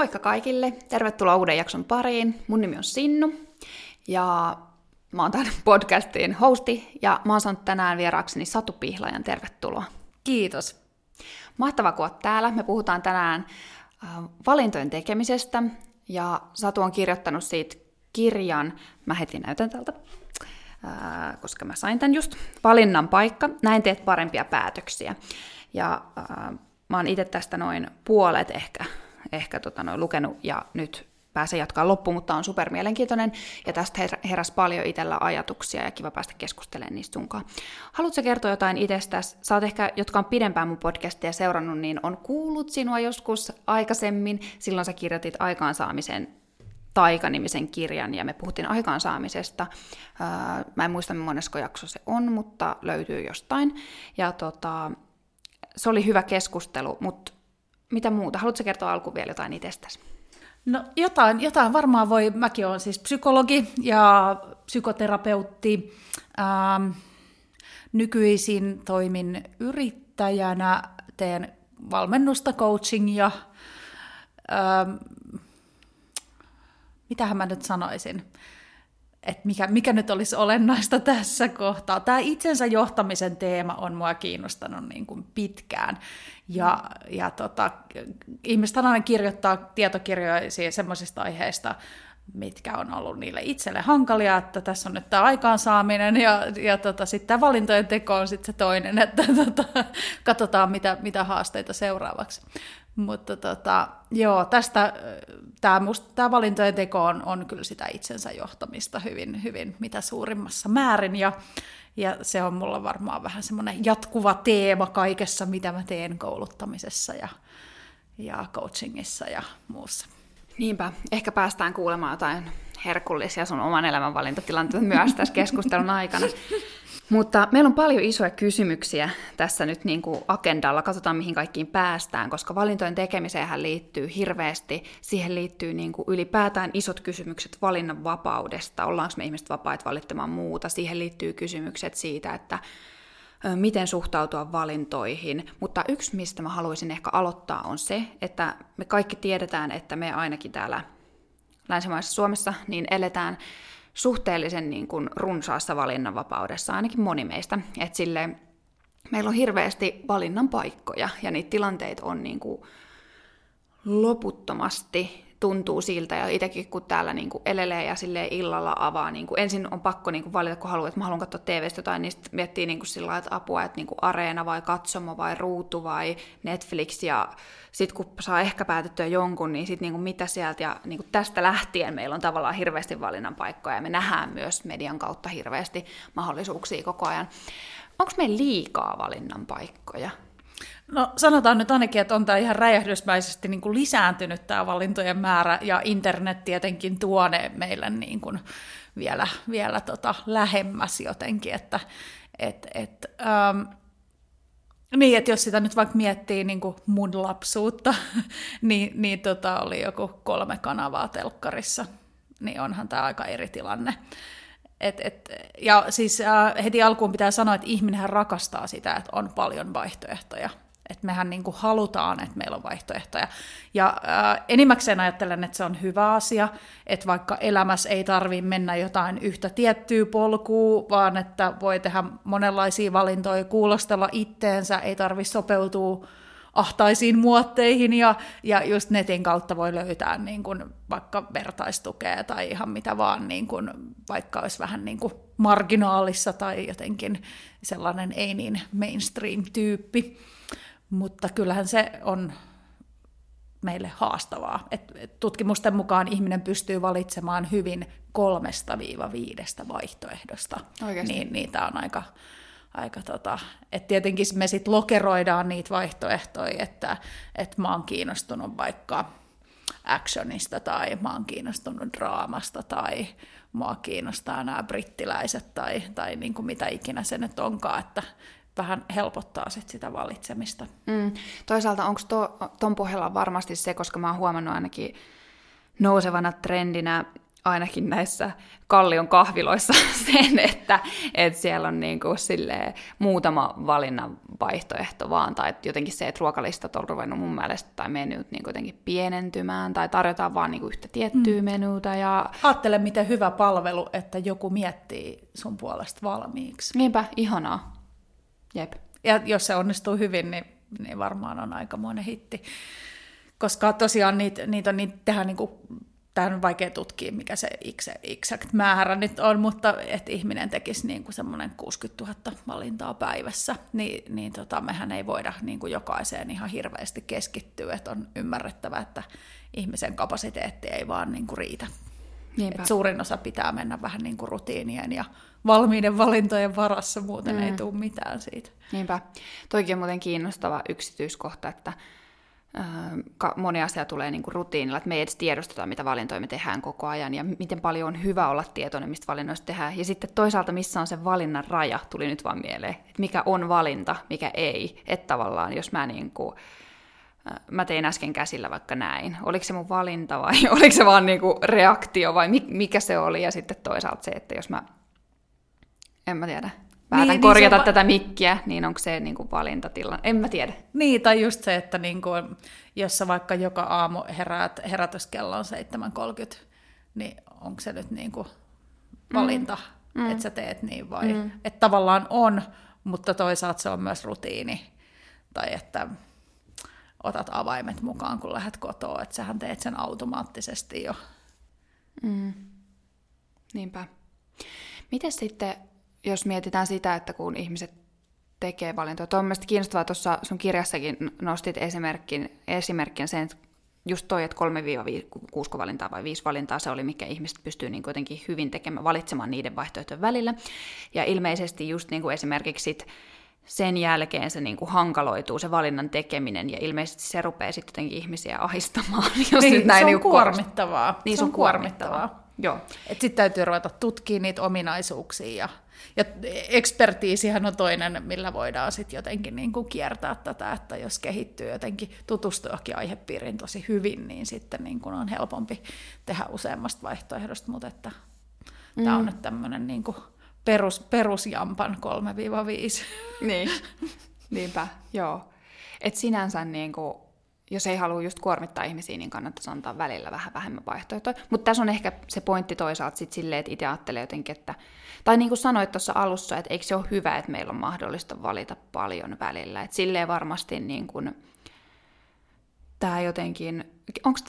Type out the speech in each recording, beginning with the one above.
Moikka kaikille! Tervetuloa uuden jakson pariin. Mun nimi on Sinnu ja mä oon tämän podcastin hosti ja mä oon saanut tänään vieraakseni Satu Pihlajan. Tervetuloa. Kiitos. Mahtava kun oot täällä. Me puhutaan tänään äh, valintojen tekemisestä ja Satu on kirjoittanut siitä kirjan. Mä heti näytän tältä, äh, koska mä sain tän just. Valinnan paikka. Näin teet parempia päätöksiä. Ja äh, mä oon itse tästä noin puolet ehkä ehkä tota, noin lukenut ja nyt pääsen jatkaa loppuun, mutta on super mielenkiintoinen ja tästä heräsi paljon itsellä ajatuksia ja kiva päästä keskustelemaan niistä sunkaan. Haluatko kertoa jotain itsestäsi? Sä oot ehkä, jotka on pidempään mun podcastia seurannut, niin on kuullut sinua joskus aikaisemmin. Silloin sä kirjoitit aikaansaamisen Taika-nimisen kirjan ja me puhuttiin aikaansaamisesta. Mä en muista, monesko jakso se on, mutta löytyy jostain. Ja tota, se oli hyvä keskustelu, mutta mitä muuta? Haluatko kertoa alkuun vielä jotain itsestäsi? No jotain, jotain varmaan voi. Mäkin olen siis psykologi ja psykoterapeutti. Ähm, nykyisin toimin yrittäjänä, teen valmennusta, coachingia. Ähm, mitähän mä nyt sanoisin? Että mikä, mikä nyt olisi olennaista tässä kohtaa. Tämä itsensä johtamisen teema on mua kiinnostanut niin kuin pitkään. Ja, ja tota, ihmiset aina kirjoittaa tietokirjoja semmoisista aiheista, mitkä on ollut niille itselle hankalia, että tässä on nyt tämä aikaansaaminen ja, ja tota, sitten tämä valintojen teko on sitten se toinen, että tota, katsotaan mitä, mitä haasteita seuraavaksi. Mutta tota, joo, tästä tämä, tämä valintojen teko on, on kyllä sitä itsensä johtamista hyvin, hyvin mitä suurimmassa määrin ja, ja se on mulla varmaan vähän semmoinen jatkuva teema kaikessa, mitä mä teen kouluttamisessa ja, ja coachingissa ja muussa. Niinpä, ehkä päästään kuulemaan jotain herkullisia sun oman elämän valintatilanteita myös tässä keskustelun aikana. Mutta meillä on paljon isoja kysymyksiä tässä nyt niin kuin agendalla. Katsotaan, mihin kaikkiin päästään, koska valintojen tekemiseen liittyy hirveästi. Siihen liittyy niin kuin ylipäätään isot kysymykset valinnan vapaudesta. Ollaanko me ihmiset vapaat valittamaan muuta? Siihen liittyy kysymykset siitä, että miten suhtautua valintoihin. Mutta yksi, mistä mä haluaisin ehkä aloittaa, on se, että me kaikki tiedetään, että me ainakin täällä länsimaisessa Suomessa niin eletään suhteellisen niin kuin runsaassa valinnanvapaudessa, ainakin moni meistä. Et sille, meillä on hirveästi valinnan paikkoja ja niitä tilanteita on niin kuin loputtomasti tuntuu siltä, ja itsekin kun täällä niin kuin elelee ja sille illalla avaa, niin kuin ensin on pakko niin kuin valita, kun haluaa, että mä haluan katsoa TVstä jotain, niin sitten miettii niin kuin sillä että apua, että niin kuin areena vai katsomo vai ruutu vai Netflix, ja sitten kun saa ehkä päätettyä jonkun, niin sitten niin kuin mitä sieltä, ja niin kuin tästä lähtien meillä on tavallaan hirveästi valinnan paikkoja, ja me nähdään myös median kautta hirveästi mahdollisuuksia koko ajan. Onko meillä liikaa valinnan paikkoja? No sanotaan nyt ainakin, että on tämä ihan räjähdysmäisesti niin kuin lisääntynyt tämä valintojen määrä ja internet tietenkin tuo ne meille niin kuin vielä, vielä tota lähemmäs jotenkin, että et, et, ähm, niin, että jos sitä nyt vaikka miettii niin kuin mun lapsuutta, niin, niin tota oli joku kolme kanavaa telkkarissa, niin onhan tämä aika eri tilanne. Et, et, ja siis äh, heti alkuun pitää sanoa, että ihminen rakastaa sitä, että on paljon vaihtoehtoja. Että mehän niin kuin halutaan, että meillä on vaihtoehtoja. Ja äh, enimmäkseen ajattelen, että se on hyvä asia, että vaikka elämässä ei tarvitse mennä jotain yhtä tiettyä polkua, vaan että voi tehdä monenlaisia valintoja, kuulostella itteensä, ei tarvitse sopeutua ahtaisiin muotteihin ja, ja just netin kautta voi löytää niin kuin vaikka vertaistukea tai ihan mitä vaan, niin kuin, vaikka olisi vähän niin kuin marginaalissa tai jotenkin sellainen ei niin mainstream-tyyppi. Mutta kyllähän se on meille haastavaa. Et, et tutkimusten mukaan ihminen pystyy valitsemaan hyvin kolmesta viiva viidestä vaihtoehdosta. Oikeasti. Niin niitä on aika, aika tota, että tietenkin me sitten lokeroidaan niitä vaihtoehtoja, että, että mä oon kiinnostunut vaikka actionista tai mä oon kiinnostunut draamasta tai mua kiinnostaa nämä brittiläiset tai, tai niin kuin mitä ikinä se nyt onkaan, että vähän helpottaa sit sitä valitsemista. Mm. Toisaalta onko to, ton pohjalla varmasti se, koska mä oon huomannut ainakin nousevana trendinä ainakin näissä kallion kahviloissa sen, että, että siellä on niin kuin muutama valinnan vaihtoehto vaan, tai jotenkin se, että ruokalistat on ruvennut mun mielestä, tai menyt niin jotenkin pienentymään, tai tarjotaan vaan niin kuin yhtä tiettyä mm. menuuta. Ja... Ajattele, miten hyvä palvelu, että joku miettii sun puolesta valmiiksi. Niinpä, ihanaa. Jep. Ja jos se onnistuu hyvin, niin, niin varmaan on aikamoinen hitti. Koska tosiaan niitä, niitä on niitä tehdään niin kuin tämä on vaikea tutkia, mikä se exact määrä nyt on, mutta että ihminen tekisi niin kuin semmoinen 60 000 valintaa päivässä, niin, niin tota, mehän ei voida niin kuin jokaiseen ihan hirveästi keskittyä, että on ymmärrettävä, että ihmisen kapasiteetti ei vaan niin kuin riitä. Et suurin osa pitää mennä vähän niin kuin rutiinien ja valmiiden valintojen varassa, muuten mm. ei tule mitään siitä. Niinpä. Toikin on muuten kiinnostava yksityiskohta, että moni asia tulee niin kuin rutiinilla, että me ei edes tiedosteta, mitä valintoja me tehdään koko ajan, ja miten paljon on hyvä olla tietoinen, mistä valinnoista tehdään. Ja sitten toisaalta, missä on se valinnan raja, tuli nyt vaan mieleen, että mikä on valinta, mikä ei. Että tavallaan, jos mä niin kuin, mä tein äsken käsillä vaikka näin, oliko se mun valinta vai oliko se vaan niin kuin reaktio vai mikä se oli, ja sitten toisaalta se, että jos mä, en mä tiedä, päätän niin, niin korjata niin tätä mikkiä, niin onko se niin kuin valintatilanne? En mä tiedä. Niin, tai just se, että niin kuin, jos sä vaikka joka aamu heräät, herätyskello on 7.30, niin onko se nyt niin kuin valinta, mm. mm. että sä teet niin vai? Mm. Että tavallaan on, mutta toisaalta se on myös rutiini. Tai että otat avaimet mukaan, kun lähdet kotoa, että sähän teet sen automaattisesti jo. Mm. Niinpä. Miten sitten jos mietitään sitä, että kun ihmiset tekee valintoja, tuo on mielestäni kiinnostavaa, tuossa sun kirjassakin nostit esimerkin, esimerkkin sen, että just toi, että 3-6 valintaa vai 5 valintaa se oli, mikä ihmiset pystyy niin kuitenkin hyvin tekemään, valitsemaan niiden vaihtoehtojen välillä. Ja ilmeisesti just niin kuin esimerkiksi sit sen jälkeen se niin kuin hankaloituu, se valinnan tekeminen, ja ilmeisesti se rupeaa sitten jotenkin ihmisiä ahistamaan. Jos niin, näin se on niin kuormittavaa. Niin, se on kuormittavaa. kuormittavaa. Joo. Sitten täytyy ruveta tutkimaan niitä ominaisuuksia ja ja ekspertiisihän on toinen, millä voidaan sitten jotenkin niin kuin kiertää tätä, että jos kehittyy jotenkin tutustuakin aihepiiriin tosi hyvin, niin sitten niin kuin on helpompi tehdä useammasta vaihtoehdosta, mutta että mm. tämä on nyt tämmöinen niin kuin perus, perusjampan 3-5. Niin, niinpä, joo. Et sinänsä niin kuin jos ei halua just kuormittaa ihmisiä, niin kannattaisi antaa välillä vähän vähemmän vaihtoehtoja. Mutta tässä on ehkä se pointti toisaalta sit silleen, että itse ajattelee jotenkin, että, tai niin kuin sanoit tuossa alussa, että eikö se ole hyvä, että meillä on mahdollista valita paljon välillä. Että silleen varmasti niin kuin, tämä jotenkin, onko,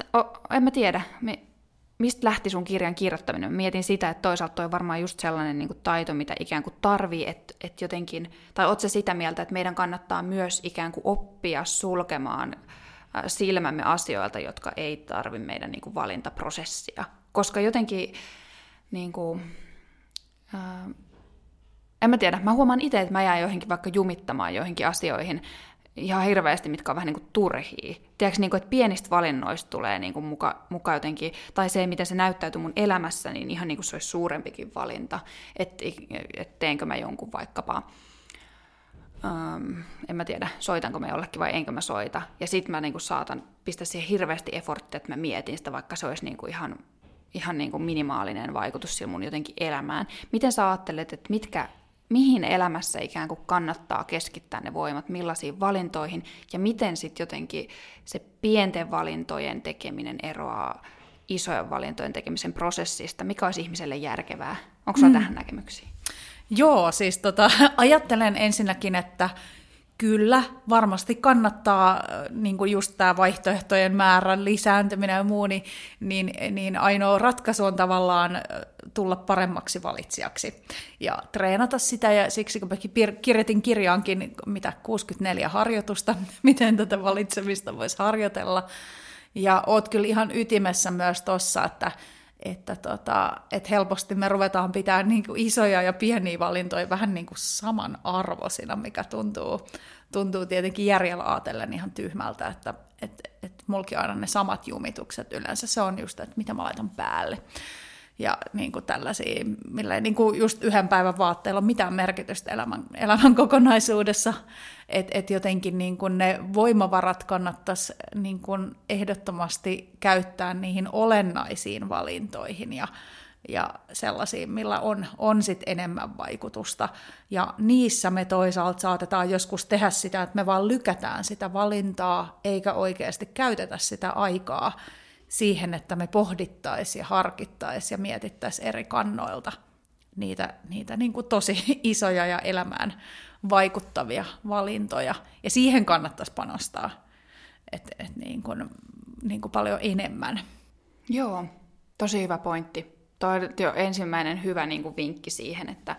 en mä tiedä, me, mistä lähti sun kirjan kirjoittaminen? Mietin sitä, että toisaalta toi varmaan just sellainen niin kuin taito, mitä ikään kuin tarvii, että, että jotenkin, tai oot se sitä mieltä, että meidän kannattaa myös ikään kuin oppia sulkemaan silmämme asioilta, jotka ei tarvi meidän niin kuin valintaprosessia. Koska jotenkin, niin kuin, ää, en mä tiedä, mä huomaan itse, että mä jään joihinkin vaikka jumittamaan joihinkin asioihin ihan hirveästi, mitkä on vähän niin kuin turhia. Tiedätkö, niin kuin, että pienistä valinnoista tulee niin kuin muka, muka jotenkin, tai se, miten se näyttäytyy mun elämässä, niin ihan niin kuin se olisi suurempikin valinta, että et teenkö mä jonkun vaikkapa um, en mä tiedä, soitanko mä jollekin vai enkö mä soita. Ja sitten mä niinku saatan pistää siihen hirveästi efforttia, että mä mietin sitä, vaikka se olisi niinku ihan, ihan niinku minimaalinen vaikutus sillä mun jotenkin elämään. Miten sä ajattelet, että mitkä, mihin elämässä ikään kuin kannattaa keskittää ne voimat, millaisiin valintoihin, ja miten sitten jotenkin se pienten valintojen tekeminen eroaa isojen valintojen tekemisen prosessista, mikä olisi ihmiselle järkevää? Onko sulla mm. tähän näkemyksiä? Joo, siis tota, ajattelen ensinnäkin, että kyllä varmasti kannattaa äh, niin kuin just tämä vaihtoehtojen määrän lisääntyminen ja muu, niin, niin, niin ainoa ratkaisu on tavallaan äh, tulla paremmaksi valitsijaksi ja treenata sitä. Ja siksi kun kirjoitin kirjaankin mitä 64 harjoitusta, miten tätä valitsemista voisi harjoitella. Ja oot kyllä ihan ytimessä myös tuossa, että että, tota, että helposti me ruvetaan pitää niin kuin isoja ja pieniä valintoja vähän niin kuin samanarvoisina, mikä tuntuu, tuntuu tietenkin järjellä ajatellen ihan tyhmältä, että et, et mulki aina ne samat jumitukset yleensä se on just, että mitä mä laitan päälle. Ja niin kuin tällaisia, millä ei niin kuin just yhden päivän vaatteilla ole mitään merkitystä elämän, elämän kokonaisuudessa. Että et jotenkin niin kuin ne voimavarat kannattaisi niin kuin ehdottomasti käyttää niihin olennaisiin valintoihin ja, ja sellaisiin, millä on, on sit enemmän vaikutusta. Ja niissä me toisaalta saatetaan joskus tehdä sitä, että me vaan lykätään sitä valintaa, eikä oikeasti käytetä sitä aikaa siihen, että me pohdittaisiin ja harkittaisiin ja mietittäisiin eri kannoilta niitä, niitä niin kuin tosi isoja ja elämään vaikuttavia valintoja. Ja siihen kannattaisi panostaa et, et niin kuin, niin kuin paljon enemmän. Joo, tosi hyvä pointti. Tuo on jo ensimmäinen hyvä niin kuin vinkki siihen, että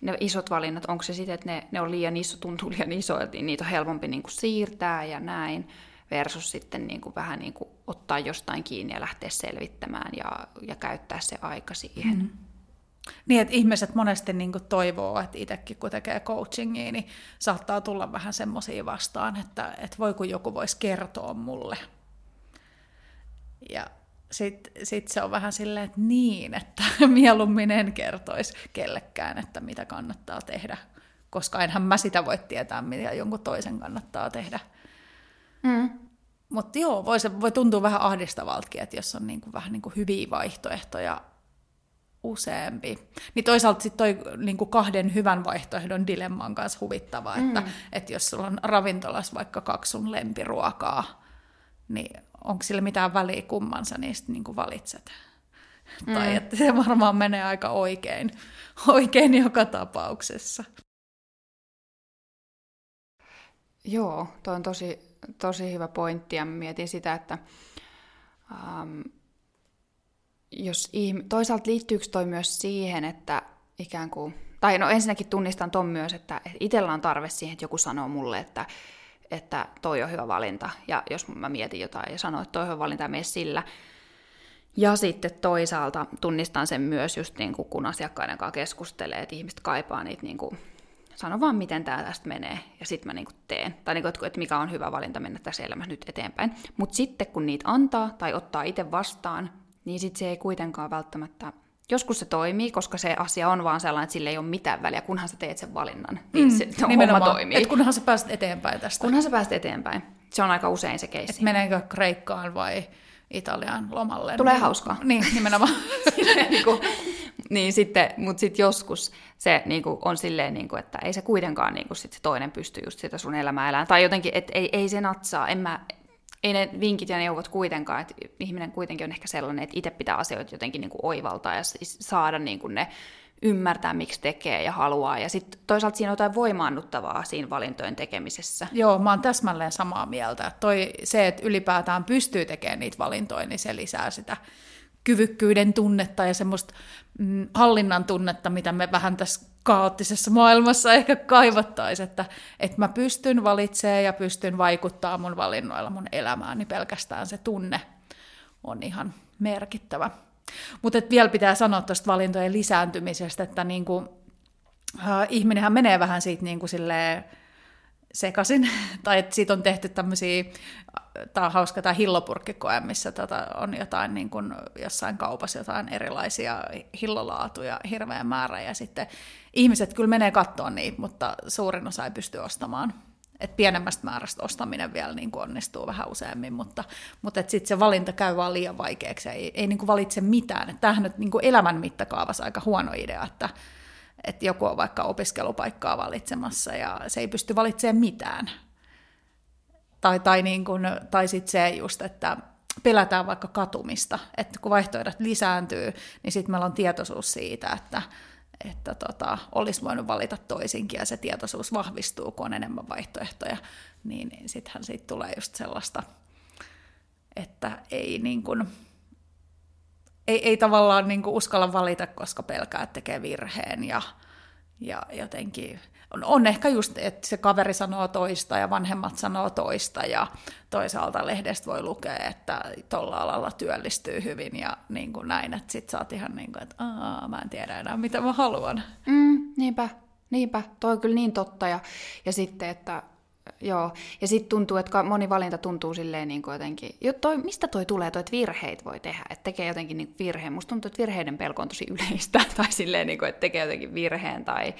ne isot valinnat, onko se sitten, että ne, ne on liian iso, tuntuu liian iso, että niitä on helpompi niin kuin siirtää ja näin, versus sitten niin kuin vähän niin kuin ottaa jostain kiinni ja lähteä selvittämään ja, ja käyttää se aika siihen. Mm. Niin, että ihmiset monesti niin kuin toivoo, että itsekin kun tekee coachingia, niin saattaa tulla vähän semmoisia vastaan, että, että voi kun joku voisi kertoa mulle. Ja sitten sit se on vähän silleen, että niin, että mieluummin en kertoisi kellekään, että mitä kannattaa tehdä, koska enhän mä sitä voi tietää, mitä jonkun toisen kannattaa tehdä. Mm. Mutta joo, voi, se, voi tuntua vähän ahdistavaltakin, että jos on niinku vähän niinku hyviä vaihtoehtoja useampi. Niin toisaalta sitten toi niinku kahden hyvän vaihtoehdon dilemma on myös huvittava, mm. että, että jos sulla on ravintolas vaikka kaksi sun lempiruokaa, niin onko sillä mitään väliä kummansa niistä niinku valitset. Mm. Tai että se varmaan menee aika oikein, oikein joka tapauksessa. Joo, toi on tosi, tosi hyvä pointti ja mietin sitä, että ähm, jos ihm- toisaalta liittyykö toi myös siihen, että ikään kuin, tai no ensinnäkin tunnistan ton myös, että itsellä on tarve siihen, että joku sanoo mulle, että, että toi on hyvä valinta, ja jos mä mietin jotain ja sanon, että toi on hyvä valinta ja sillä, ja sitten toisaalta tunnistan sen myös just niin kuin kun asiakkaiden kanssa keskustelee, että ihmiset kaipaa niitä niin kuin sano vaan, miten tämä tästä menee, ja sitten mä niinku teen. Tai niinku, että mikä on hyvä valinta mennä tässä elämässä nyt eteenpäin. Mutta sitten kun niitä antaa tai ottaa itse vastaan, niin sitten se ei kuitenkaan välttämättä... Joskus se toimii, koska se asia on vaan sellainen, että sillä ei ole mitään väliä, kunhan sä teet sen valinnan, niin mm, se homma toimii. Et kunhan sä pääset eteenpäin tästä. Kunhan sä pääset eteenpäin. Se on aika usein se keissi. Et meneekö Kreikkaan vai Italian lomalle? Tulee niin, hauskaa. Niin, nimenomaan. niin, kuin, niin sitten, mutta sitten joskus se niin kuin, on silleen, niin kuin, että ei se kuitenkaan niin kuin, sit se toinen pysty just sitä sun elämää elämään. Tai jotenkin, että ei, ei se natsaa. En mä, ei ne vinkit ja neuvot kuitenkaan, että ihminen kuitenkin on ehkä sellainen, että itse pitää asioita jotenkin niin kuin oivaltaa ja saada niin kuin ne ymmärtää, miksi tekee ja haluaa. Ja sitten toisaalta siinä on jotain voimaannuttavaa siinä valintojen tekemisessä. Joo, mä oon täsmälleen samaa mieltä. Toi, se, että ylipäätään pystyy tekemään niitä valintoja, niin se lisää sitä kyvykkyyden tunnetta ja semmoista mm, hallinnan tunnetta, mitä me vähän tässä kaoottisessa maailmassa ehkä kaivattaisiin, että, että mä pystyn valitsemaan ja pystyn vaikuttaa mun valinnoilla mun elämään, niin pelkästään se tunne on ihan merkittävä. Mutta vielä pitää sanoa tuosta valintojen lisääntymisestä, että niinku, äh, ihminenhän menee vähän siitä niinku silleen, sekasin, tai että siitä on tehty tämmöisiä, tämä on hauska tämä hillopurkkikoe, missä tota on jotain niin kuin jossain kaupassa jotain erilaisia hillolaatuja hirveän määrä, ja sitten ihmiset kyllä menee kattoon niitä, mutta suurin osa ei pysty ostamaan. Et pienemmästä määrästä ostaminen vielä niin kuin onnistuu vähän useammin, mutta, mutta sitten se valinta käy vaan liian vaikeaksi ei, ei niin kuin valitse mitään. Et tämähän on niin kuin elämän mittakaavassa aika huono idea, että, että joku on vaikka opiskelupaikkaa valitsemassa ja se ei pysty valitsemaan mitään. Tai, tai, niin kuin, tai sitten se just, että pelätään vaikka katumista, että kun vaihtoehdot lisääntyy, niin sitten meillä on tietoisuus siitä, että, että tota, olisi voinut valita toisinkin ja se tietoisuus vahvistuu, kun on enemmän vaihtoehtoja, niin, niin sittenhän siitä tulee just sellaista, että ei niin kuin, ei, ei tavallaan niin kuin uskalla valita, koska pelkää, että tekee virheen ja, ja jotenkin on, on ehkä just, että se kaveri sanoo toista ja vanhemmat sanoo toista ja toisaalta lehdestä voi lukea, että tuolla alalla työllistyy hyvin ja niin kuin näin, että sit sä oot ihan niin kuin, että Aa, mä en tiedä enää mitä mä haluan. Mm, niinpä, niinpä, toi on kyllä niin totta ja, ja sitten, että Joo, ja sitten tuntuu, että moni valinta tuntuu silleen niin kuin jotenkin, jo toi, mistä toi tulee, toi, että virheet voi tehdä, että tekee jotenkin niin virheen. Musta tuntuu, että virheiden pelko on tosi yleistä, tai silleen, niin kuin, että tekee jotenkin virheen, tai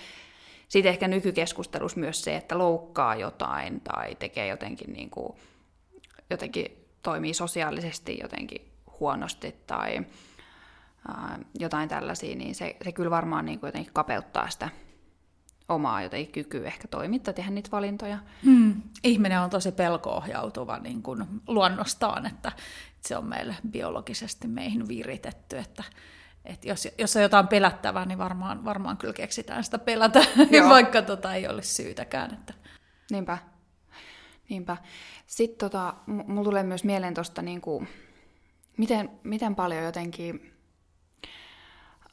sitten ehkä nykykeskustelussa myös se, että loukkaa jotain, tai tekee jotenkin, niin kuin, jotenkin toimii sosiaalisesti jotenkin huonosti, tai jotain tällaisia, niin se, se kyllä varmaan niin kuin jotenkin kapeuttaa sitä omaa jotenkin kykyä ehkä toimittaa, tehdä niitä valintoja. Mm. Ihminen on tosi pelkoohjautuva niin kuin luonnostaan, että se on meille biologisesti meihin viritetty, että että jos, jos on jotain pelättävää, niin varmaan, varmaan kyllä keksitään sitä pelätä, vaikka tota ei olisi syytäkään. Että. Niinpä. Niinpä. Sitten tota, mulla tulee myös mieleen tuosta, niin kuin, miten, miten paljon jotenkin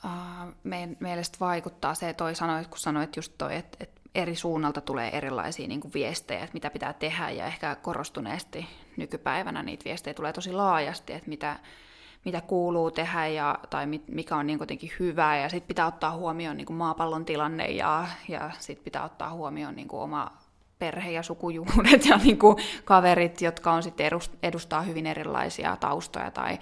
uh, meidän vaikuttaa se, toi sanoit, kun sanoit just toi, että, että eri suunnalta tulee erilaisia niin kuin viestejä, että mitä pitää tehdä, ja ehkä korostuneesti nykypäivänä niitä viestejä tulee tosi laajasti, että mitä, mitä kuuluu tehdä ja, tai mikä on niin jotenkin hyvää, ja sitten pitää ottaa huomioon niin kuin maapallon tilanne, ja, ja sitten pitää ottaa huomioon niin kuin oma perhe ja sukujuuret ja niin kuin kaverit, jotka on sitten edustaa hyvin erilaisia taustoja, tai,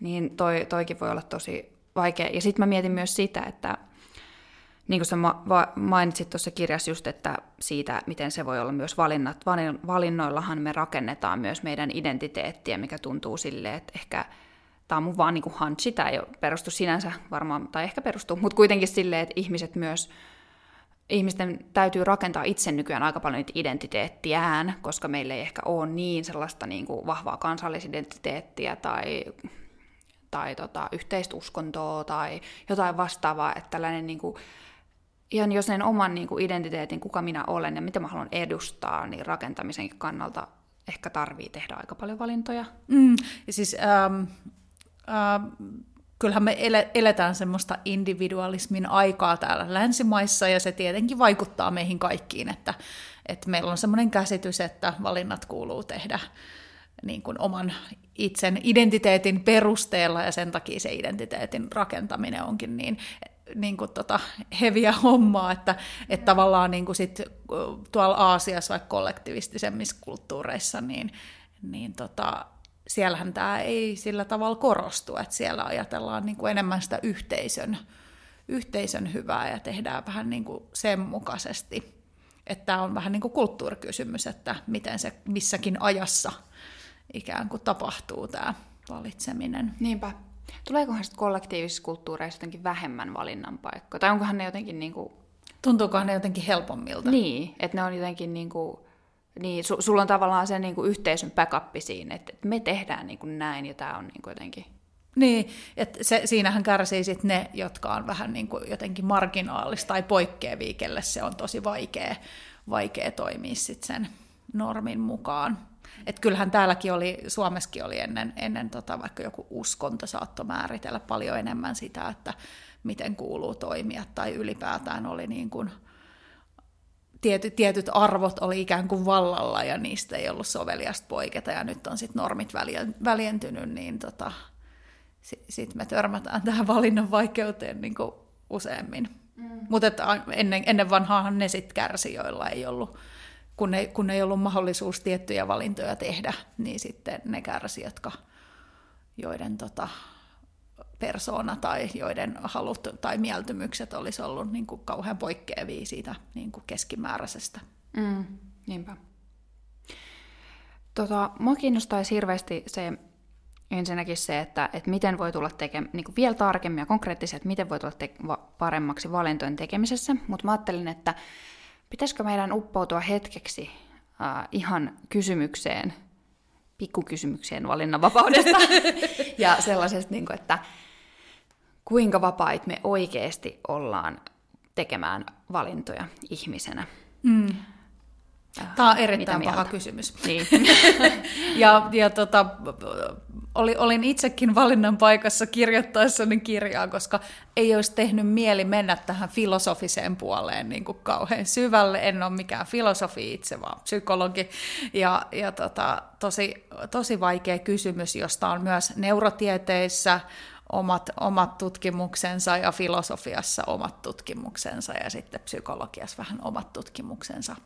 niin toi, toikin voi olla tosi vaikea. Ja sitten mä mietin myös sitä, että niin kuin sä mainitsit tuossa kirjassa just, että siitä, miten se voi olla myös valinnat. Valinnoillahan me rakennetaan myös meidän identiteettiä, mikä tuntuu silleen, että ehkä tämä on mun vaan niin kuin tämä ei perustu sinänsä varmaan, tai ehkä perustuu, mutta kuitenkin silleen, että ihmiset myös, ihmisten täytyy rakentaa itse nykyään aika paljon niitä identiteettiään, koska meillä ei ehkä ole niin sellaista niin kuin vahvaa kansallisidentiteettiä tai tai tota, yhteistä uskontoa tai jotain vastaavaa, että tällainen niin kuin, ihan jo sen oman niin kuin identiteetin, kuka minä olen ja mitä mä haluan edustaa, niin rakentamisen kannalta ehkä tarvii tehdä aika paljon valintoja. Mm, ja siis ähm, ähm, kyllähän me eletään semmoista individualismin aikaa täällä länsimaissa, ja se tietenkin vaikuttaa meihin kaikkiin, että, että meillä on semmoinen käsitys, että valinnat kuuluu tehdä niin kuin oman itsen identiteetin perusteella ja sen takia se identiteetin rakentaminen onkin niin, niin kuin tota heviä hommaa, että, että tavallaan niin kuin sit, tuolla Aasiassa vaikka kollektivistisemmissa kulttuureissa, niin, niin tota, siellähän tämä ei sillä tavalla korostu, että siellä ajatellaan niin kuin enemmän sitä yhteisön, yhteisön hyvää ja tehdään vähän niin kuin sen mukaisesti. Että tämä on vähän niin kuin kulttuurikysymys, että miten se missäkin ajassa – ikään kuin tapahtuu tämä valitseminen. Niinpä. Tuleekohan sitten kollektiivisissa kulttuureissa jotenkin vähemmän valinnan paikkoja? Tai onkohan ne jotenkin niin kuin... Tuntuukohan ne jotenkin helpommilta? Niin, että ne on jotenkin niin kuin... Niin, su, sulla on tavallaan se niin kuin yhteisön backup siinä, että me tehdään niin kuin näin ja tämä on niin kuin jotenkin... Niin, että se, siinähän kärsii sit ne, jotka on vähän niin kuin jotenkin marginaalista tai poikkeavia, kelle se on tosi vaikea, vaikea toimia sit sen normin mukaan. Että kyllähän täälläkin oli, Suomessakin oli ennen, ennen tota, vaikka joku uskonto saattoi määritellä paljon enemmän sitä, että miten kuuluu toimia, tai ylipäätään oli niin kuin, tietyt, tietyt arvot oli ikään kuin vallalla, ja niistä ei ollut soveliasta poiketa, ja nyt on sitten normit väljentynyt, niin tota, sitten sit me törmätään tähän valinnan vaikeuteen niin kuin useammin. Mm. Mutta ennen, ennen vanhaahan ne sitten kärsi, joilla ei ollut kun ei, kun ei ollut mahdollisuus tiettyjä valintoja tehdä, niin sitten ne kärsi, jotka, joiden tota, persoona tai joiden halut tai mieltymykset olisi ollut niin kuin kauhean poikkeavia siitä niin kuin keskimääräisestä. Mm, niinpä. Tota, mua kiinnostaisi hirveästi se ensinnäkin se, että, että miten voi tulla tekemään, niin vielä tarkemmin ja konkreettisesti, että miten voi tulla te- paremmaksi valintojen tekemisessä, mutta mä ajattelin, että Pitäisikö meidän uppoutua hetkeksi uh, ihan kysymykseen, pikkukysymykseen valinnanvapaudesta ja sellaisesta, niin kuin, että kuinka vapait me oikeasti ollaan tekemään valintoja ihmisenä. Mm. Tämä on erittäin paha kysymys. Niin. ja ja tota, oli, olin itsekin valinnan paikassa kirjoittaessani kirjaa, koska ei olisi tehnyt mieli mennä tähän filosofiseen puoleen niin kuin kauhean syvälle. En ole mikään filosofi itse, vaan psykologi. Ja, ja tota, tosi, tosi vaikea kysymys, josta on myös neurotieteissä omat, omat tutkimuksensa ja filosofiassa omat tutkimuksensa ja sitten psykologiassa vähän omat tutkimuksensa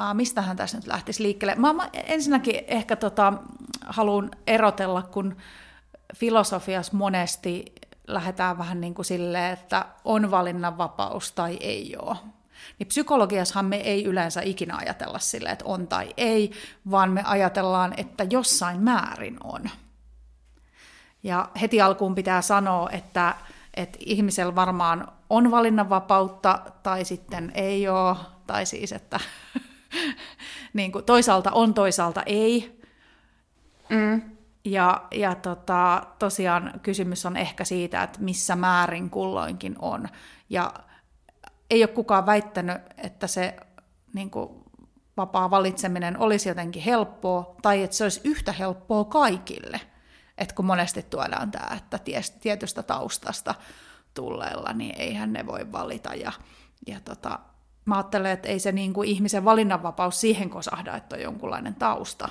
äh, mistähän tässä nyt lähtisi liikkeelle? Mä, mä ensinnäkin ehkä tota, haluan erotella, kun filosofiassa monesti lähdetään vähän niin kuin silleen, että on valinnanvapaus tai ei ole. Niin psykologiassahan me ei yleensä ikinä ajatella silleen, että on tai ei, vaan me ajatellaan, että jossain määrin on. Ja heti alkuun pitää sanoa, että, että ihmisellä varmaan on valinnanvapautta tai sitten ei ole, tai siis, että niin kuin toisaalta on, toisaalta ei. Mm. Ja, ja tota, tosiaan kysymys on ehkä siitä, että missä määrin kulloinkin on. Ja ei ole kukaan väittänyt, että se niin kuin, vapaa valitseminen olisi jotenkin helppoa, tai että se olisi yhtä helppoa kaikille. Et kun monesti tuodaan tämä, että tietystä taustasta tulleella, niin eihän ne voi valita. Ja, ja tota, mä ajattelen, että ei se niin kuin ihmisen valinnanvapaus siihen kosahda, että on jonkunlainen tausta,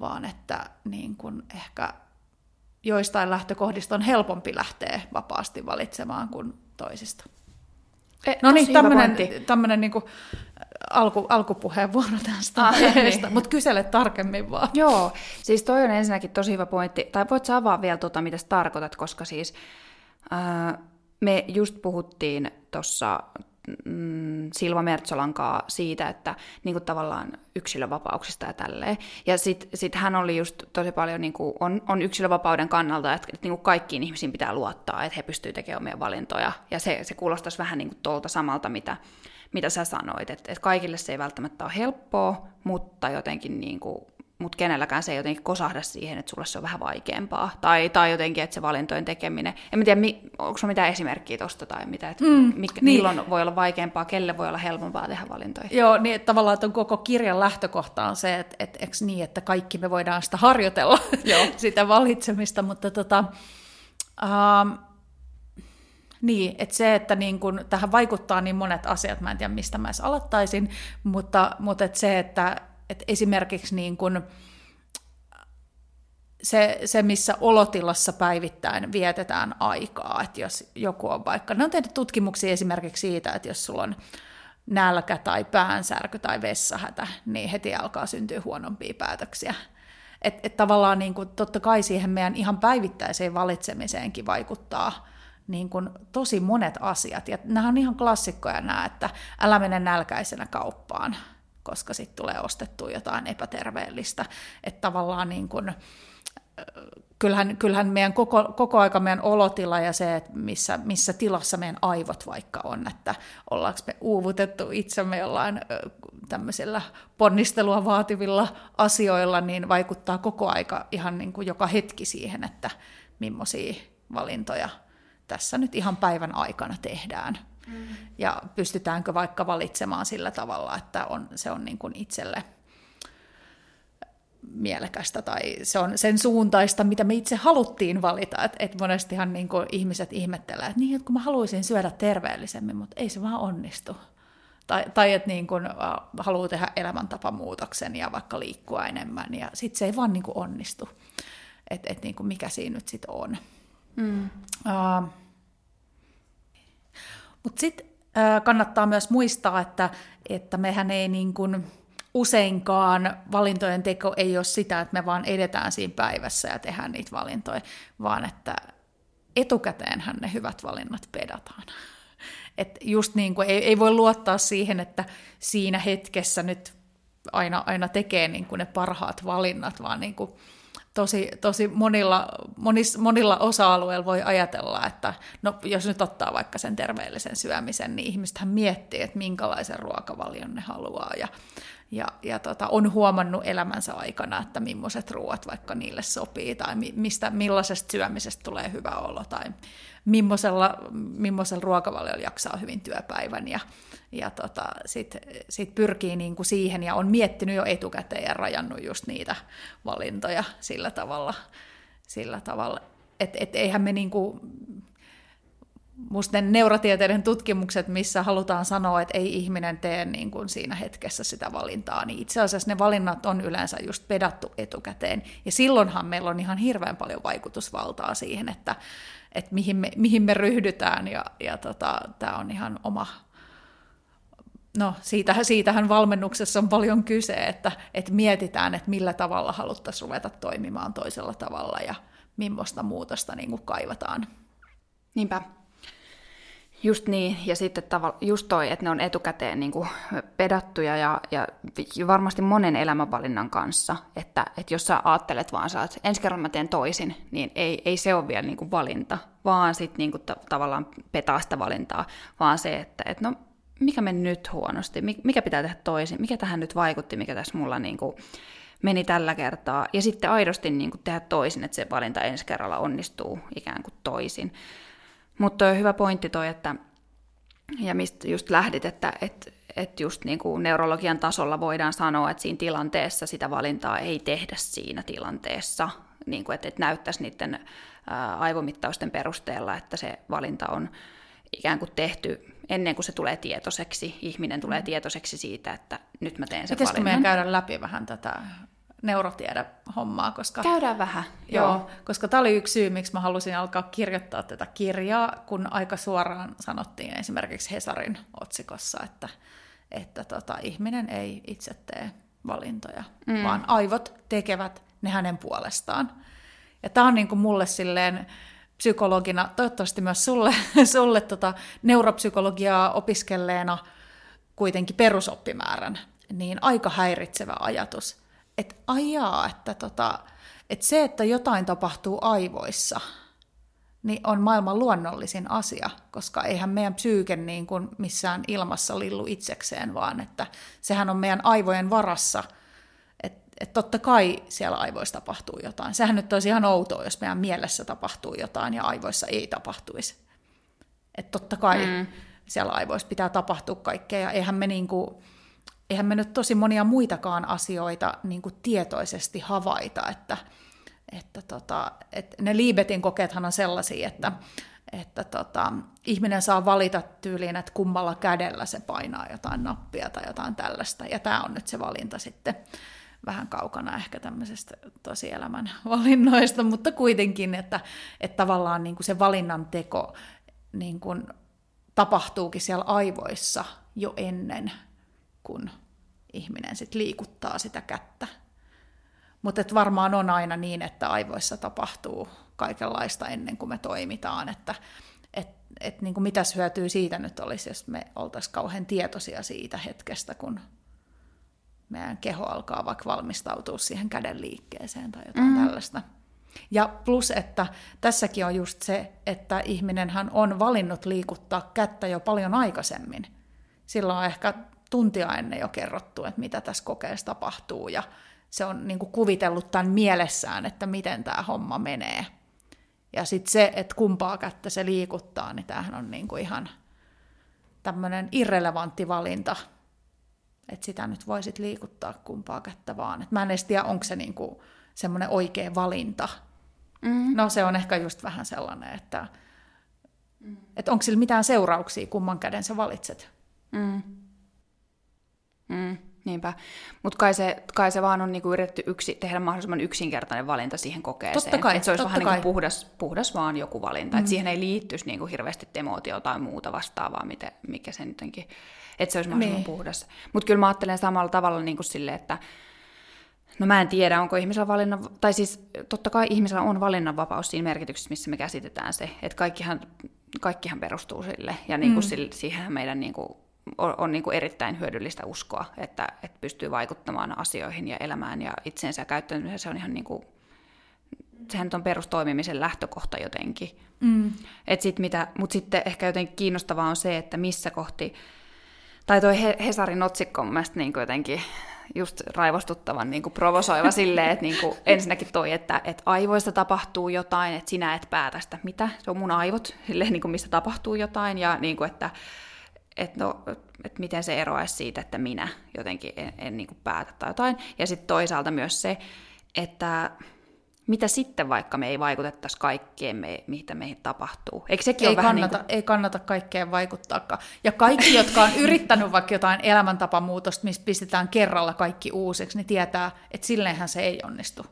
vaan että niin kuin ehkä joistain lähtökohdista on helpompi lähteä vapaasti valitsemaan kuin toisista. E, no niin, tämmöinen, tämmöinen niin alku, alkupuheenvuoro tästä ah, niin. mutta kysele tarkemmin vaan. Joo, siis toi on ensinnäkin tosi hyvä pointti, tai voit sä avaa vielä tuota, mitä sä tarkoitat, koska siis ää, me just puhuttiin tuossa mm, Silva Mertsolankaa siitä, että niin kuin tavallaan yksilövapauksista ja tälleen. Ja sitten sit hän oli just tosi paljon, niin kuin, on, on yksilövapauden kannalta, että, että niin kuin kaikkiin ihmisiin pitää luottaa, että he pystyvät tekemään omia valintoja. Ja se, se kuulostaisi vähän niin kuin tuolta samalta, mitä, mitä sä sanoit, että, että kaikille se ei välttämättä ole helppoa, mutta jotenkin niin kuin mutta kenelläkään se ei jotenkin kosahda siihen, että sulle se on vähän vaikeampaa. Tai, tai jotenkin, että se valintojen tekeminen. En tiedä, onko se mitään esimerkkiä tuosta tai mitä, että mm, mikä, niin. milloin voi olla vaikeampaa, kelle voi olla helpompaa tehdä valintoja. Joo, niin että tavallaan että koko kirjan lähtökohta on se, että, että eikö niin, että kaikki me voidaan sitä harjoitella, Joo. sitä valitsemista, mutta tota, ähm, niin, että se, että niin kun, tähän vaikuttaa niin monet asiat, mä en tiedä mistä mä edes aloittaisin, mutta, mutta että se, että et esimerkiksi niin kun se, se, missä olotilassa päivittäin vietetään aikaa, että jos joku on vaikka, ne on tehty tutkimuksia esimerkiksi siitä, että jos sulla on nälkä tai päänsärky tai vessahätä, niin heti alkaa syntyä huonompia päätöksiä. Että et tavallaan niin kuin, totta kai siihen meidän ihan päivittäiseen valitsemiseenkin vaikuttaa niin kuin, tosi monet asiat. Ja nämä on ihan klassikkoja nämä, että älä mene nälkäisenä kauppaan koska sitten tulee ostettua jotain epäterveellistä. Että tavallaan niin kun, kyllähän, kyllähän meidän koko, koko aika meidän olotila ja se, että missä, missä tilassa meidän aivot vaikka on, että ollaanko me uuvutettu itsemme jollain tämmöisillä ponnistelua vaativilla asioilla, niin vaikuttaa koko aika ihan niin kuin joka hetki siihen, että millaisia valintoja tässä nyt ihan päivän aikana tehdään. Mm. Ja pystytäänkö vaikka valitsemaan sillä tavalla, että on, se on niin kuin itselle mielekästä tai se on sen suuntaista, mitä me itse haluttiin valita. Et, et monestihan niin kuin ihmiset ihmettelee, että niin, että kun mä haluaisin syödä terveellisemmin, mutta ei se vaan onnistu. Tai, tai että niin kuin, uh, haluaa tehdä elämäntapamuutoksen ja vaikka liikkua enemmän, ja sitten se ei vaan niin kuin onnistu. Että et niin kuin mikä siinä nyt sitten on. Mm. Uh, mutta sitten kannattaa myös muistaa, että, että mehän ei niin kuin useinkaan valintojen teko ei ole sitä, että me vaan edetään siinä päivässä ja tehdään niitä valintoja, vaan että etukäteenhän ne hyvät valinnat pedataan. Et just niin kuin ei, ei voi luottaa siihen, että siinä hetkessä nyt aina, aina tekee niin kuin ne parhaat valinnat, vaan niin kuin tosi, tosi monilla, monis, monilla osa-alueilla voi ajatella, että no, jos nyt ottaa vaikka sen terveellisen syömisen, niin ihmistähän miettii, että minkälaisen ruokavalion ne haluaa. Ja, ja, ja tota, on huomannut elämänsä aikana, että millaiset ruoat vaikka niille sopii, tai mistä, millaisesta syömisestä tulee hyvä olo, tai millaisella, millaisella ruokavaliolla jaksaa hyvin työpäivän. Ja, ja tota, sitten sit pyrkii niinku siihen ja on miettinyt jo etukäteen ja rajannut just niitä valintoja sillä tavalla, sillä tavalla. että et eihän me niinku, musta ne neurotieteiden tutkimukset, missä halutaan sanoa, että ei ihminen tee niin kuin siinä hetkessä sitä valintaa, niin itse asiassa ne valinnat on yleensä just pedattu etukäteen. Ja silloinhan meillä on ihan hirveän paljon vaikutusvaltaa siihen, että, että mihin, me, mihin me ryhdytään, ja, ja tota, tämä on ihan oma, no siitä, siitähän valmennuksessa on paljon kyse, että, että mietitään, että millä tavalla haluttaisiin ruveta toimimaan toisella tavalla ja millaista muutosta niin kuin kaivataan. Niinpä. Just niin, ja sitten tavalla, just toi, että ne on etukäteen niin kuin pedattuja ja, ja varmasti monen elämänvalinnan kanssa, että, että jos sä ajattelet vaan, että ensi kerran mä teen toisin, niin ei, ei se ole vielä niin kuin valinta, vaan sitten niin kuin tavallaan petaa sitä valintaa, vaan se, että, että no mikä meni nyt huonosti, mikä pitää tehdä toisin, mikä tähän nyt vaikutti, mikä tässä mulla niin kuin meni tällä kertaa, ja sitten aidosti niin kuin tehdä toisin, että se valinta ensi kerralla onnistuu ikään kuin toisin. Mutta hyvä pointti toi, että, ja mistä just lähdit, että, että, että just niin kuin neurologian tasolla voidaan sanoa, että siinä tilanteessa sitä valintaa ei tehdä siinä tilanteessa, niin kuin, että, että näyttäisi niiden aivomittausten perusteella, että se valinta on ikään kuin tehty ennen kuin se tulee tietoiseksi, ihminen tulee mm. tietoiseksi siitä, että nyt mä teen sen Pitäisikö valinnan. meidän käydä läpi vähän tätä neurotiede-hommaa? Koska, Käydään vähän, joo. joo. Koska tämä oli yksi syy, miksi mä halusin alkaa kirjoittaa tätä kirjaa, kun aika suoraan sanottiin esimerkiksi Hesarin otsikossa, että, että tota, ihminen ei itse tee valintoja, mm. vaan aivot tekevät ne hänen puolestaan. Ja tämä on niin kuin mulle silleen, psykologina, toivottavasti myös sulle, sulle tota, neuropsykologiaa opiskelleena kuitenkin perusoppimäärän, niin aika häiritsevä ajatus. Että ajaa, että, tota, että se, että jotain tapahtuu aivoissa, niin on maailman luonnollisin asia, koska eihän meidän psyyke niin kuin missään ilmassa lillu itsekseen, vaan että sehän on meidän aivojen varassa – että totta kai siellä aivoissa tapahtuu jotain. Sehän nyt olisi ihan outoa, jos meidän mielessä tapahtuu jotain ja aivoissa ei tapahtuisi. Että totta kai mm. siellä aivoissa pitää tapahtua kaikkea ja eihän me, niinku, eihän me nyt tosi monia muitakaan asioita niinku tietoisesti havaita, että, että tota, että ne Liebetin kokeethan on sellaisia, että, että tota, ihminen saa valita tyyliin, että kummalla kädellä se painaa jotain nappia tai jotain tällaista, ja tämä on nyt se valinta sitten vähän kaukana ehkä tämmöisestä tosielämän valinnoista, mutta kuitenkin, että, että tavallaan niin kuin se valinnan teko niin kuin tapahtuukin siellä aivoissa jo ennen kuin ihminen sit liikuttaa sitä kättä. Mutta varmaan on aina niin, että aivoissa tapahtuu kaikenlaista ennen kuin me toimitaan, että et, et niin kuin mitäs hyötyä siitä nyt olisi, jos me oltaisiin kauhean tietoisia siitä hetkestä, kun meidän keho alkaa vaikka valmistautua siihen käden liikkeeseen tai jotain mm. tällaista. Ja plus, että tässäkin on just se, että ihminenhän on valinnut liikuttaa kättä jo paljon aikaisemmin. Silloin on ehkä tuntia ennen jo kerrottu, että mitä tässä kokeessa tapahtuu, ja se on niin kuin kuvitellut tämän mielessään, että miten tämä homma menee. Ja sitten se, että kumpaa kättä se liikuttaa, niin tämähän on niin kuin ihan tämmöinen irrelevantti valinta että sitä nyt voisit liikuttaa kumpaa kättä vaan. Et mä en edes tiedä, onko se niinku semmoinen oikea valinta. Mm. No se on ehkä just vähän sellainen, että mm. et onko sillä mitään seurauksia, kumman käden sä valitset. Mm. Mm, niinpä. Mutta kai se, kai se vaan on niinku yritetty yksi, tehdä mahdollisimman yksinkertainen valinta siihen kokeeseen. Totta kai, että se olisi vähän niinku puhdas, puhdas vaan joku valinta. Mm. Että siihen ei liittyisi niinku hirveästi emootio tai muuta vastaavaa, miten, mikä se nytkin että se olisi mahdollisimman niin. puhdas. Mutta kyllä mä ajattelen samalla tavalla niin kuin sille, että no mä en tiedä, onko ihmisellä valinnan, tai siis totta kai ihmisellä on valinnanvapaus siinä merkityksessä, missä me käsitetään se, että kaikkihan, kaikkihan perustuu sille, ja niin kuin mm. sille, siihen meidän niin kuin, on, on niin kuin erittäin hyödyllistä uskoa, että, että pystyy vaikuttamaan asioihin ja elämään ja itseensä ja käyttäytymiseen, se on ihan niin kuin, sehän on perustoimimisen lähtökohta jotenkin. Mm. Et sit mitä, mutta sitten ehkä jotenkin kiinnostavaa on se, että missä kohti tai toi Hesarin otsikko on mielestäni niin jotenkin just raivostuttavan niin kuin provosoiva silleen, että niin kuin ensinnäkin toi, että, että aivoista tapahtuu jotain, että sinä et päätä sitä, mitä, se on mun aivot, silleen, niin kuin missä tapahtuu jotain, ja niin kuin, että, että, no, että miten se eroaisi siitä, että minä jotenkin en, en niin kuin päätä tai jotain. Ja sitten toisaalta myös se, että mitä sitten, vaikka me ei vaikutettaisi kaikkeen, me, mitä meihin tapahtuu? Eikö sekin ei, ole kannata, vähän niin kuin... ei kannata kaikkeen vaikuttaakaan. Ja kaikki, jotka on yrittänyt vaikka jotain elämäntapamuutosta, mistä pistetään kerralla kaikki uusiksi, niin tietää, että silleenhän se ei onnistu.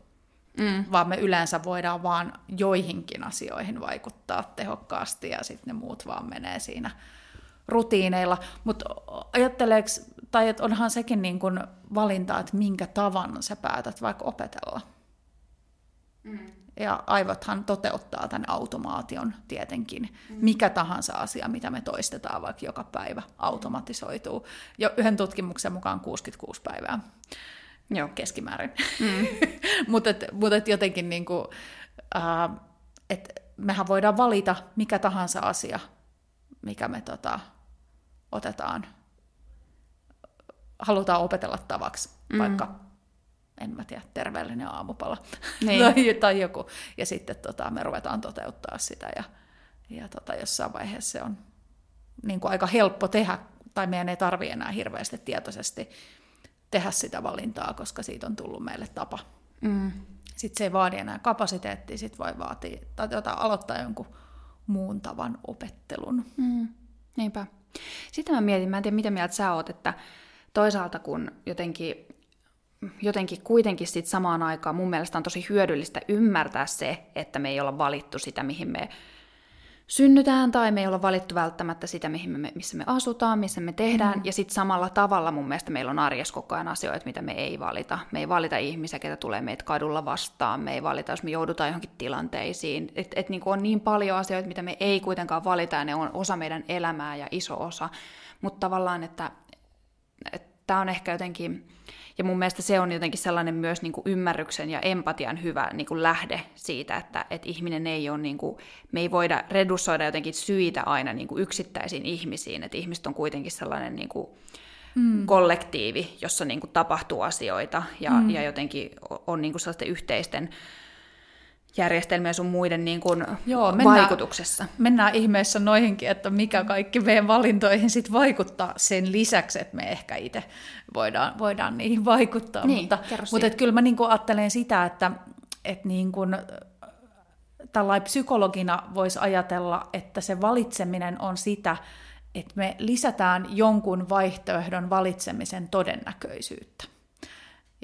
Mm. Vaan me yleensä voidaan vaan joihinkin asioihin vaikuttaa tehokkaasti ja sitten ne muut vaan menee siinä rutiineilla, mutta ajatteleeko, tai että onhan sekin niin kuin valinta, että minkä tavan sä päätät vaikka opetella. Mm. Ja aivothan toteuttaa tämän automaation tietenkin. Mm. Mikä tahansa asia, mitä me toistetaan vaikka joka päivä, automatisoituu. Jo yhden tutkimuksen mukaan 66 päivää. Joo. Keskimäärin. Mm. Mutta mut jotenkin niin kuin, äh, et mehän voidaan valita mikä tahansa asia, mikä me tota, otetaan, halutaan opetella tavaksi, mm. vaikka en mä tiedä, terveellinen aamupala niin. tai, tai joku. Ja sitten tota, me ruvetaan toteuttaa sitä ja, ja tota, jossain vaiheessa se on niin kuin aika helppo tehdä, tai meidän ei tarvitse enää hirveästi tietoisesti tehdä sitä valintaa, koska siitä on tullut meille tapa. Mm. Sitten se ei vaadi enää kapasiteettia, sitten voi vaatia tai jota, aloittaa jonkun muun tavan opettelun. Mm. Niinpä. Sitten mä mietin, mä en tiedä mitä mieltä sä oot, että toisaalta kun jotenkin jotenkin kuitenkin sit samaan aikaan mun mielestä on tosi hyödyllistä ymmärtää se, että me ei olla valittu sitä, mihin me synnytään, tai me ei olla valittu välttämättä sitä, mihin me, missä me asutaan, missä me tehdään, mm. ja sitten samalla tavalla mun mielestä meillä on arjessa koko ajan asioita, mitä me ei valita. Me ei valita ihmisiä, ketä tulee meitä kadulla vastaan, me ei valita, jos me joudutaan johonkin tilanteisiin. Että et, niinku on niin paljon asioita, mitä me ei kuitenkaan valita, ja ne on osa meidän elämää ja iso osa. Mutta tavallaan, että tämä on ehkä jotenkin ja mun mielestä se on jotenkin sellainen myös niin kuin ymmärryksen ja empatian hyvä niin kuin lähde siitä, että, että ihminen ei ole, niin kuin, me ei voida redusoida jotenkin syitä aina niin kuin yksittäisiin ihmisiin, että ihmiset on kuitenkin sellainen niin kuin, mm. kollektiivi, jossa niin kuin, tapahtuu asioita ja, mm. ja jotenkin on niin kuin sellaisten yhteisten järjestelmiä sun muiden niin kuin Joo, mennään, vaikutuksessa. Mennään ihmeessä noihinkin, että mikä kaikki meidän valintoihin sit vaikuttaa sen lisäksi, että me ehkä itse voidaan, voidaan niihin vaikuttaa. Niin, mutta mutta et kyllä mä niin kuin ajattelen sitä, että, että niin kuin, tällainen psykologina voisi ajatella, että se valitseminen on sitä, että me lisätään jonkun vaihtoehdon valitsemisen todennäköisyyttä.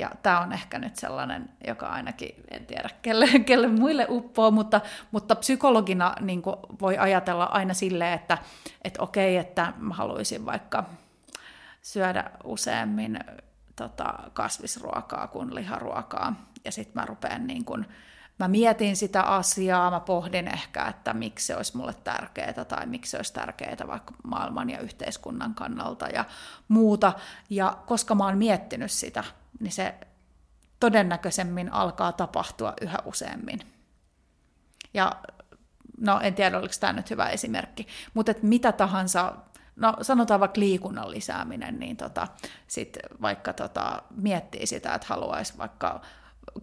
Ja tämä on ehkä nyt sellainen, joka ainakin, en tiedä kelle, kelle muille uppoo, mutta, mutta psykologina niin voi ajatella aina silleen, että, että okei, että mä haluaisin vaikka syödä useammin tota, kasvisruokaa kuin liharuokaa. Ja sitten mä rupean niin kuin, mä mietin sitä asiaa, mä pohdin ehkä, että miksi se olisi mulle tärkeää tai miksi se olisi tärkeää vaikka maailman ja yhteiskunnan kannalta ja muuta. Ja koska mä oon miettinyt sitä, niin se todennäköisemmin alkaa tapahtua yhä useammin. Ja no en tiedä, oliko tämä nyt hyvä esimerkki, mutta että mitä tahansa, no sanotaan vaikka liikunnan lisääminen, niin tota, sit vaikka tota, miettii sitä, että haluaisi vaikka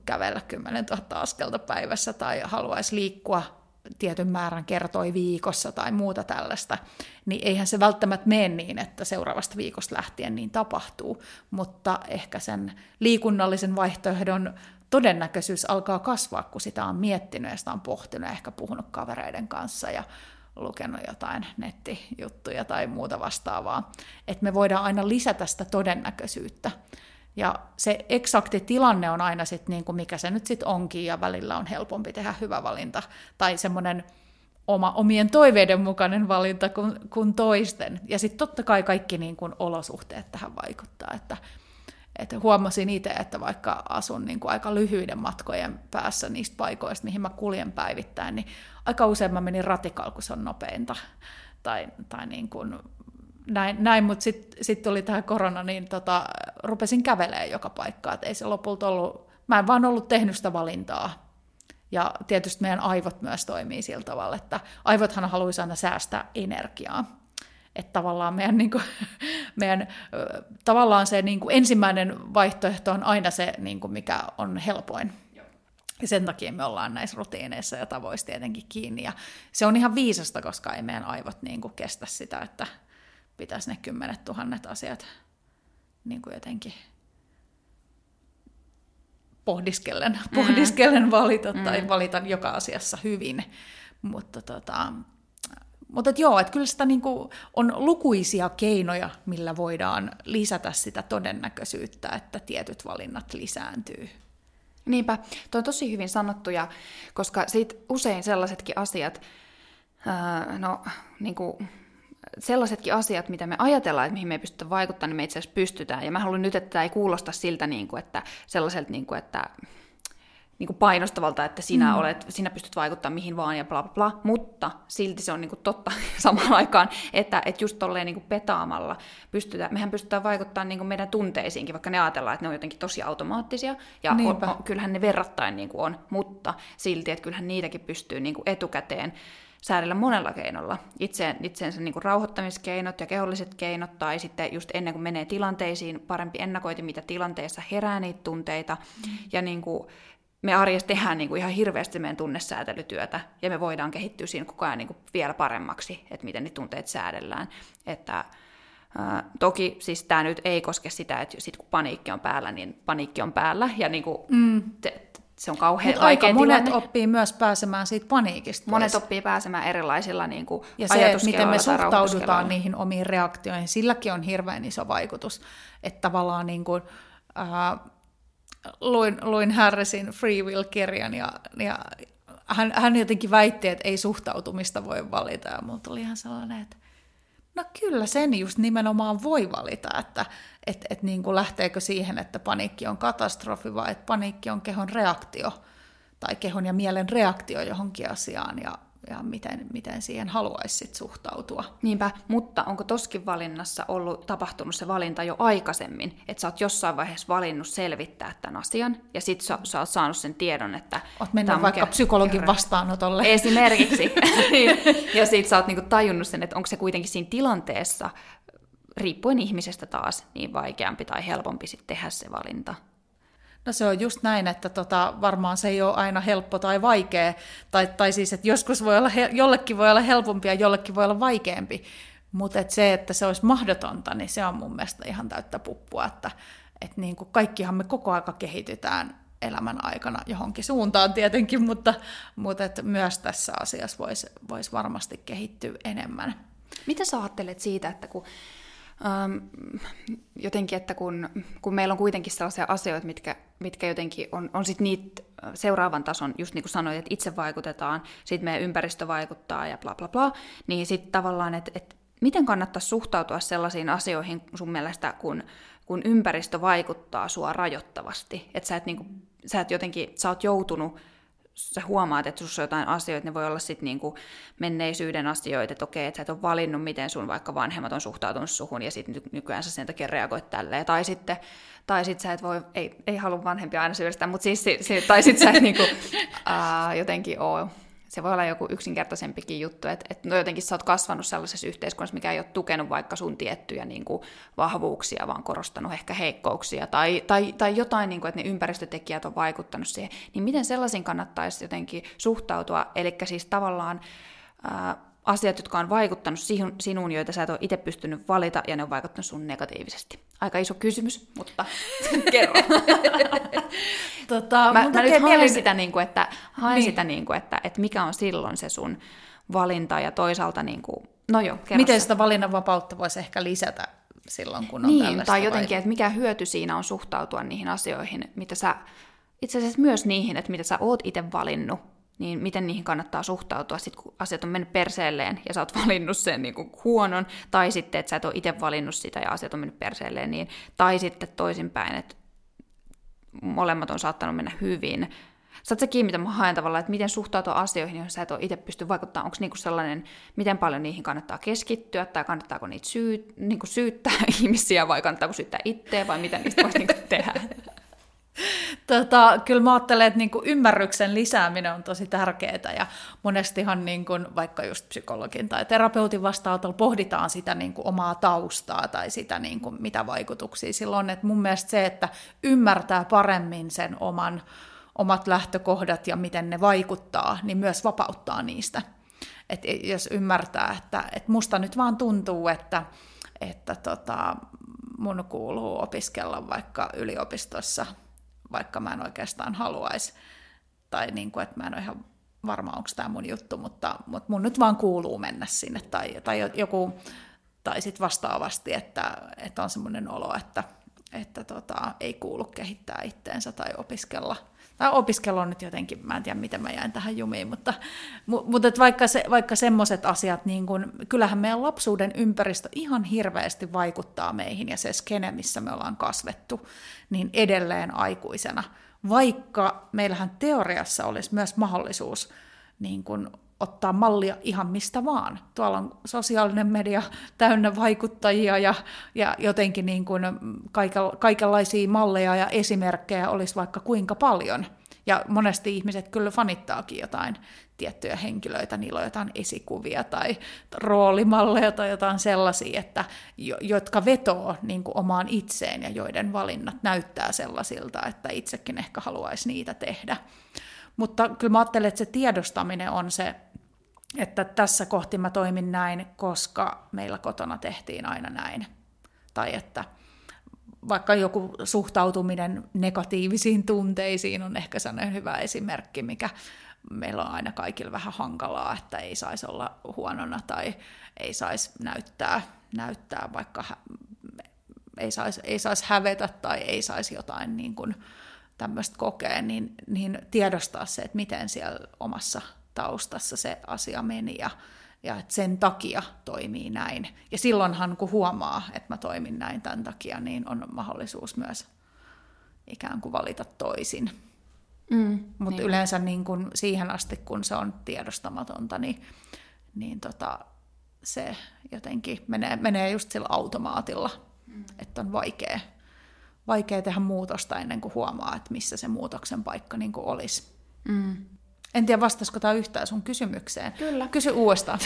kävellä 10 000 askelta päivässä tai haluaisi liikkua tietyn määrän kertoi viikossa tai muuta tällaista, niin eihän se välttämättä mene niin, että seuraavasta viikosta lähtien niin tapahtuu, mutta ehkä sen liikunnallisen vaihtoehdon todennäköisyys alkaa kasvaa, kun sitä on miettinyt ja sitä on pohtinut ja ehkä puhunut kavereiden kanssa ja lukenut jotain nettijuttuja tai muuta vastaavaa. Että me voidaan aina lisätä sitä todennäköisyyttä. Ja se eksakti tilanne on aina sitten niin kuin mikä se nyt sitten onkin, ja välillä on helpompi tehdä hyvä valinta, tai semmoinen oma, omien toiveiden mukainen valinta kuin, kuin toisten. Ja sitten totta kai kaikki niin kuin olosuhteet tähän vaikuttaa, että, että huomasin itse, että vaikka asun niin kuin aika lyhyiden matkojen päässä niistä paikoista, mihin mä kuljen päivittäin, niin aika usein mä menin ratikalla, kun se on nopeinta. Tai, tai niin kuin näin, näin mutta sitten sit tuli tämä korona, niin tota, rupesin kävelemään joka paikkaan, että ei se lopulta ollut, mä en vaan ollut tehnyt sitä valintaa. Ja tietysti meidän aivot myös toimii sillä tavalla, että aivothan haluaisi aina säästää energiaa. Että tavallaan meidän, niin kuin, meidän tavallaan se niin kuin ensimmäinen vaihtoehto on aina se, niin kuin mikä on helpoin. Ja sen takia me ollaan näissä rutiineissa ja tavoissa tietenkin kiinni. Ja se on ihan viisasta, koska ei meidän aivot niin kuin kestä sitä, että pitäisi ne kymmenet tuhannet asiat niin kuin jotenkin pohdiskellen, mm. pohdiskellen valita mm. tai valita joka asiassa hyvin. Mutta tota, mutta et joo, että kyllä sitä niinku on lukuisia keinoja, millä voidaan lisätä sitä todennäköisyyttä, että tietyt valinnat lisääntyy. Niinpä, tuo on tosi hyvin sanottu, ja koska siitä usein sellaisetkin asiat, ää, no niin kuin sellaisetkin asiat, mitä me ajatellaan, että mihin me ei pystytä vaikuttamaan, niin me itse asiassa pystytään. Ja mä haluan nyt, että tämä ei kuulosta siltä, niin kuin, että sellaiselta, niin kuin, että niin kuin painostavalta, että sinä, mm. olet, sinä pystyt vaikuttamaan mihin vaan ja bla bla bla, mutta silti se on niin kuin totta samaan aikaan, että, että just tolleen niin kuin petaamalla pystytään, mehän pystytään vaikuttamaan niin kuin meidän tunteisiinkin, vaikka ne ajatellaan, että ne on jotenkin tosi automaattisia, ja on, on, kyllähän ne verrattain niin kuin on, mutta silti, että kyllähän niitäkin pystyy niin kuin etukäteen säädellä monella keinolla. Itse, itseensä niin kuin rauhoittamiskeinot ja keholliset keinot, tai sitten just ennen kuin menee tilanteisiin, parempi ennakoiti, mitä tilanteessa herää niitä tunteita, mm. ja niin kuin, me arjessa tehdään niin kuin ihan hirveästi meidän tunnesäätelytyötä, ja me voidaan kehittyä siinä koko ajan niin kuin vielä paremmaksi, että miten ne tunteet säädellään. Että, ää, toki siis tämä nyt ei koske sitä, että sit kun paniikki on päällä, niin paniikki on päällä, ja niin kuin mm. te, se on kauhean Mut aika monet tilanne. oppii myös pääsemään siitä paniikista Monet pois. oppii pääsemään erilaisilla niin kuin Ja se, miten me suhtaudutaan niihin omiin reaktioihin, silläkin on hirveän iso vaikutus. Että tavallaan niin kuin, äh, luin, luin Harrisin Free Will-kirjan ja, ja hän, hän jotenkin väitti, että ei suhtautumista voi valita. Ja mulla tuli ihan sellainen, että no kyllä sen just nimenomaan voi valita, että et, et niin kuin lähteekö siihen, että paniikki on katastrofi vai että paniikki on kehon reaktio tai kehon ja mielen reaktio johonkin asiaan. Ja ja miten, miten siihen haluaisi sit suhtautua. Niinpä, mutta onko toskin valinnassa ollut tapahtunut se valinta jo aikaisemmin, että sä oot jossain vaiheessa valinnut selvittää tämän asian, ja sit sä, sä oot saanut sen tiedon, että... Oot mennyt vaikka ker- psykologin kerran. vastaanotolle. Esimerkiksi. Ja sit sä oot niinku tajunnut sen, että onko se kuitenkin siinä tilanteessa, riippuen ihmisestä taas, niin vaikeampi tai helpompi sitten tehdä se valinta. No se on just näin, että tota, varmaan se ei ole aina helppo tai vaikea, tai, tai siis, että joskus voi olla, jollekin voi olla helpompi ja jollekin voi olla vaikeampi, mutta et se, että se olisi mahdotonta, niin se on mun mielestä ihan täyttä puppua, että et niin kuin kaikkihan me koko aika kehitytään elämän aikana johonkin suuntaan tietenkin, mutta, mutta et myös tässä asiassa voisi vois varmasti kehittyä enemmän. Mitä sä ajattelet siitä, että kun Um, jotenkin, että kun, kun meillä on kuitenkin sellaisia asioita, mitkä, mitkä jotenkin on, on sit niitä seuraavan tason, just niin kuin sanoit, että itse vaikutetaan, sitten meidän ympäristö vaikuttaa ja bla bla bla, niin sitten tavallaan, että, että miten kannattaa suhtautua sellaisiin asioihin sun mielestä, kun, kun ympäristö vaikuttaa sua rajoittavasti, että sä et, niin kuin, sä et jotenkin, sä oot joutunut sä huomaat, että sussa on jotain asioita, ne voi olla sitten niinku menneisyyden asioita, että okei, että sä et ole valinnut, miten sun vaikka vanhemmat on suhtautunut suhun, ja sitten nykyään sä sen takia reagoit tälleen. Tai sitten, tai sitten sä et voi, ei, ei halua vanhempia aina syyllistää, mutta siis, tai sitten sä et niinku, ää, jotenkin ole se voi olla joku yksinkertaisempikin juttu, että, että no jotenkin sä oot kasvanut sellaisessa yhteiskunnassa, mikä ei ole tukenut vaikka sun tiettyjä niin kuin, vahvuuksia, vaan korostanut ehkä heikkouksia, tai, tai, tai jotain, niin kuin, että ne ympäristötekijät on vaikuttanut siihen, niin miten sellaisiin kannattaisi jotenkin suhtautua, eli siis tavallaan ää, asiat, jotka on vaikuttanut sinuun, joita sä et ole itse pystynyt valita, ja ne on vaikuttanut sun negatiivisesti. Aika iso kysymys, mutta kerro. tota, mä, mä nyt haen mielen... sitä, niin kuin, että, haen niin. sitä niin kuin, että, että mikä on silloin se sun valinta, ja toisaalta, niin kuin, no joo, Miten sitä valinnanvapautta voisi ehkä lisätä silloin, kun on niin, tai jotenkin, vai... että mikä hyöty siinä on suhtautua niihin asioihin, mitä sä, itse asiassa myös niihin, että mitä sä oot itse valinnut, niin miten niihin kannattaa suhtautua, sit kun asiat on mennyt perseelleen ja sä oot valinnut sen niin kuin huonon, tai sitten, että sä et ole itse valinnut sitä ja asiat on mennyt perseelleen, niin, tai sitten toisinpäin, että molemmat on saattanut mennä hyvin. Sä kiinni, mitä mä haen tavallaan, että miten suhtautua asioihin, joihin sä et ole itse pysty vaikuttamaan, onko niinku sellainen, miten paljon niihin kannattaa keskittyä, tai kannattaako niitä syy, niinku syyttää ihmisiä, vai kannattaako syyttää itseä, vai mitä niistä voisi niinku tehdä? Tota, kyllä mä ajattelen, että niin kuin ymmärryksen lisääminen on tosi tärkeää ja monestihan niin kuin, vaikka just psykologin tai terapeutin vastaanotolla pohditaan sitä niin kuin omaa taustaa tai sitä niin kuin, mitä vaikutuksia sillä on. että mun mielestä se, että ymmärtää paremmin sen oman, omat lähtökohdat ja miten ne vaikuttaa, niin myös vapauttaa niistä. Et jos ymmärtää, että, että musta nyt vaan tuntuu, että, että tota, mun kuuluu opiskella vaikka yliopistossa vaikka mä en oikeastaan haluaisi. Tai niin kuin, että mä en ole ihan varma, onko tämä mun juttu, mutta, mutta mun nyt vaan kuuluu mennä sinne. Tai, tai joku, tai sitten vastaavasti, että, että on semmoinen olo, että, että tota, ei kuulu kehittää itteensä tai opiskella. Tai opiskelu on nyt jotenkin, mä en tiedä miten mä jäin tähän jumiin, mutta, mutta että vaikka, se, vaikka semmoiset asiat, niin kun, kyllähän meidän lapsuuden ympäristö ihan hirveästi vaikuttaa meihin ja se skene, missä me ollaan kasvettu, niin edelleen aikuisena. Vaikka meillähän teoriassa olisi myös mahdollisuus niin kun ottaa mallia ihan mistä vaan. Tuolla on sosiaalinen media täynnä vaikuttajia ja, ja jotenkin niin kuin kaikenlaisia malleja ja esimerkkejä olisi vaikka kuinka paljon. Ja monesti ihmiset kyllä fanittaakin jotain tiettyjä henkilöitä, niillä on jotain esikuvia tai roolimalleja tai jotain sellaisia, että, jotka vetoo niin kuin omaan itseen ja joiden valinnat näyttää sellaisilta, että itsekin ehkä haluaisi niitä tehdä. Mutta kyllä mä ajattelen, että se tiedostaminen on se, että tässä kohti mä toimin näin, koska meillä kotona tehtiin aina näin. Tai että vaikka joku suhtautuminen negatiivisiin tunteisiin on ehkä sellainen hyvä esimerkki, mikä meillä on aina kaikilla vähän hankalaa, että ei saisi olla huonona tai ei saisi näyttää, näyttää vaikka ei saisi ei sais hävetä tai ei saisi jotain niin kuin, tämmöistä kokea, niin, niin tiedostaa se, että miten siellä omassa taustassa se asia meni ja, ja että sen takia toimii näin. Ja silloinhan kun huomaa, että mä toimin näin tämän takia, niin on mahdollisuus myös ikään kuin valita toisin. Mm, Mutta niin. yleensä niin kun siihen asti, kun se on tiedostamatonta, niin, niin tota, se jotenkin menee, menee just sillä automaatilla, mm. että on vaikea vaikea tehdä muutosta ennen kuin huomaa, että missä se muutoksen paikka niin kuin olisi. Mm. En tiedä, vastasiko tämä yhtään sun kysymykseen. Kyllä. Kysy uudestaan.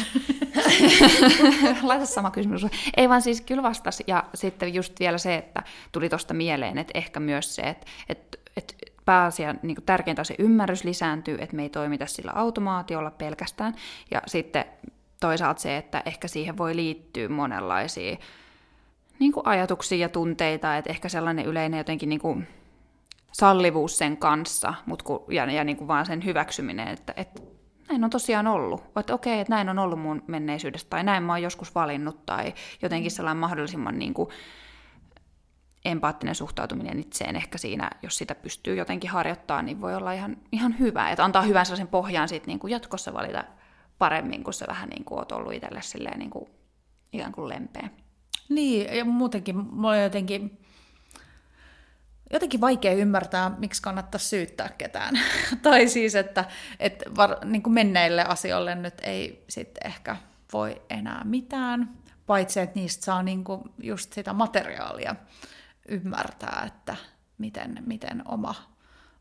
Laita sama kysymys. Ei vaan siis kyllä vastas. Ja sitten just vielä se, että tuli tuosta mieleen, että ehkä myös se, että, että, että pääasia, niin kuin tärkeintä on se ymmärrys lisääntyy, että me ei toimita sillä automaatiolla pelkästään. Ja sitten toisaalta se, että ehkä siihen voi liittyä monenlaisia niin kuin ajatuksia ja tunteita, että ehkä sellainen yleinen jotenkin niin kuin sallivuus sen kanssa mut ku, ja, ja niin kuin vaan sen hyväksyminen, että, että näin on tosiaan ollut. Että okei, että näin on ollut mun menneisyydestä, tai näin mä oon joskus valinnut, tai jotenkin sellainen mahdollisimman niin kuin empaattinen suhtautuminen itseen ehkä siinä, jos sitä pystyy jotenkin harjoittamaan, niin voi olla ihan, ihan hyvä. Että antaa hyvän sellaisen pohjan siitä niin kuin jatkossa valita paremmin, kun sä vähän niin kuin oot ollut itselle silleen niin kuin, ikään kuin lempeä. Niin, ja muutenkin mulla on jotenkin, jotenkin vaikea ymmärtää, miksi kannattaa syyttää ketään. tai siis, että, että var, niin kuin menneille asioille nyt ei sitten ehkä voi enää mitään, paitsi että niistä saa niin kuin just sitä materiaalia ymmärtää, että miten, miten oma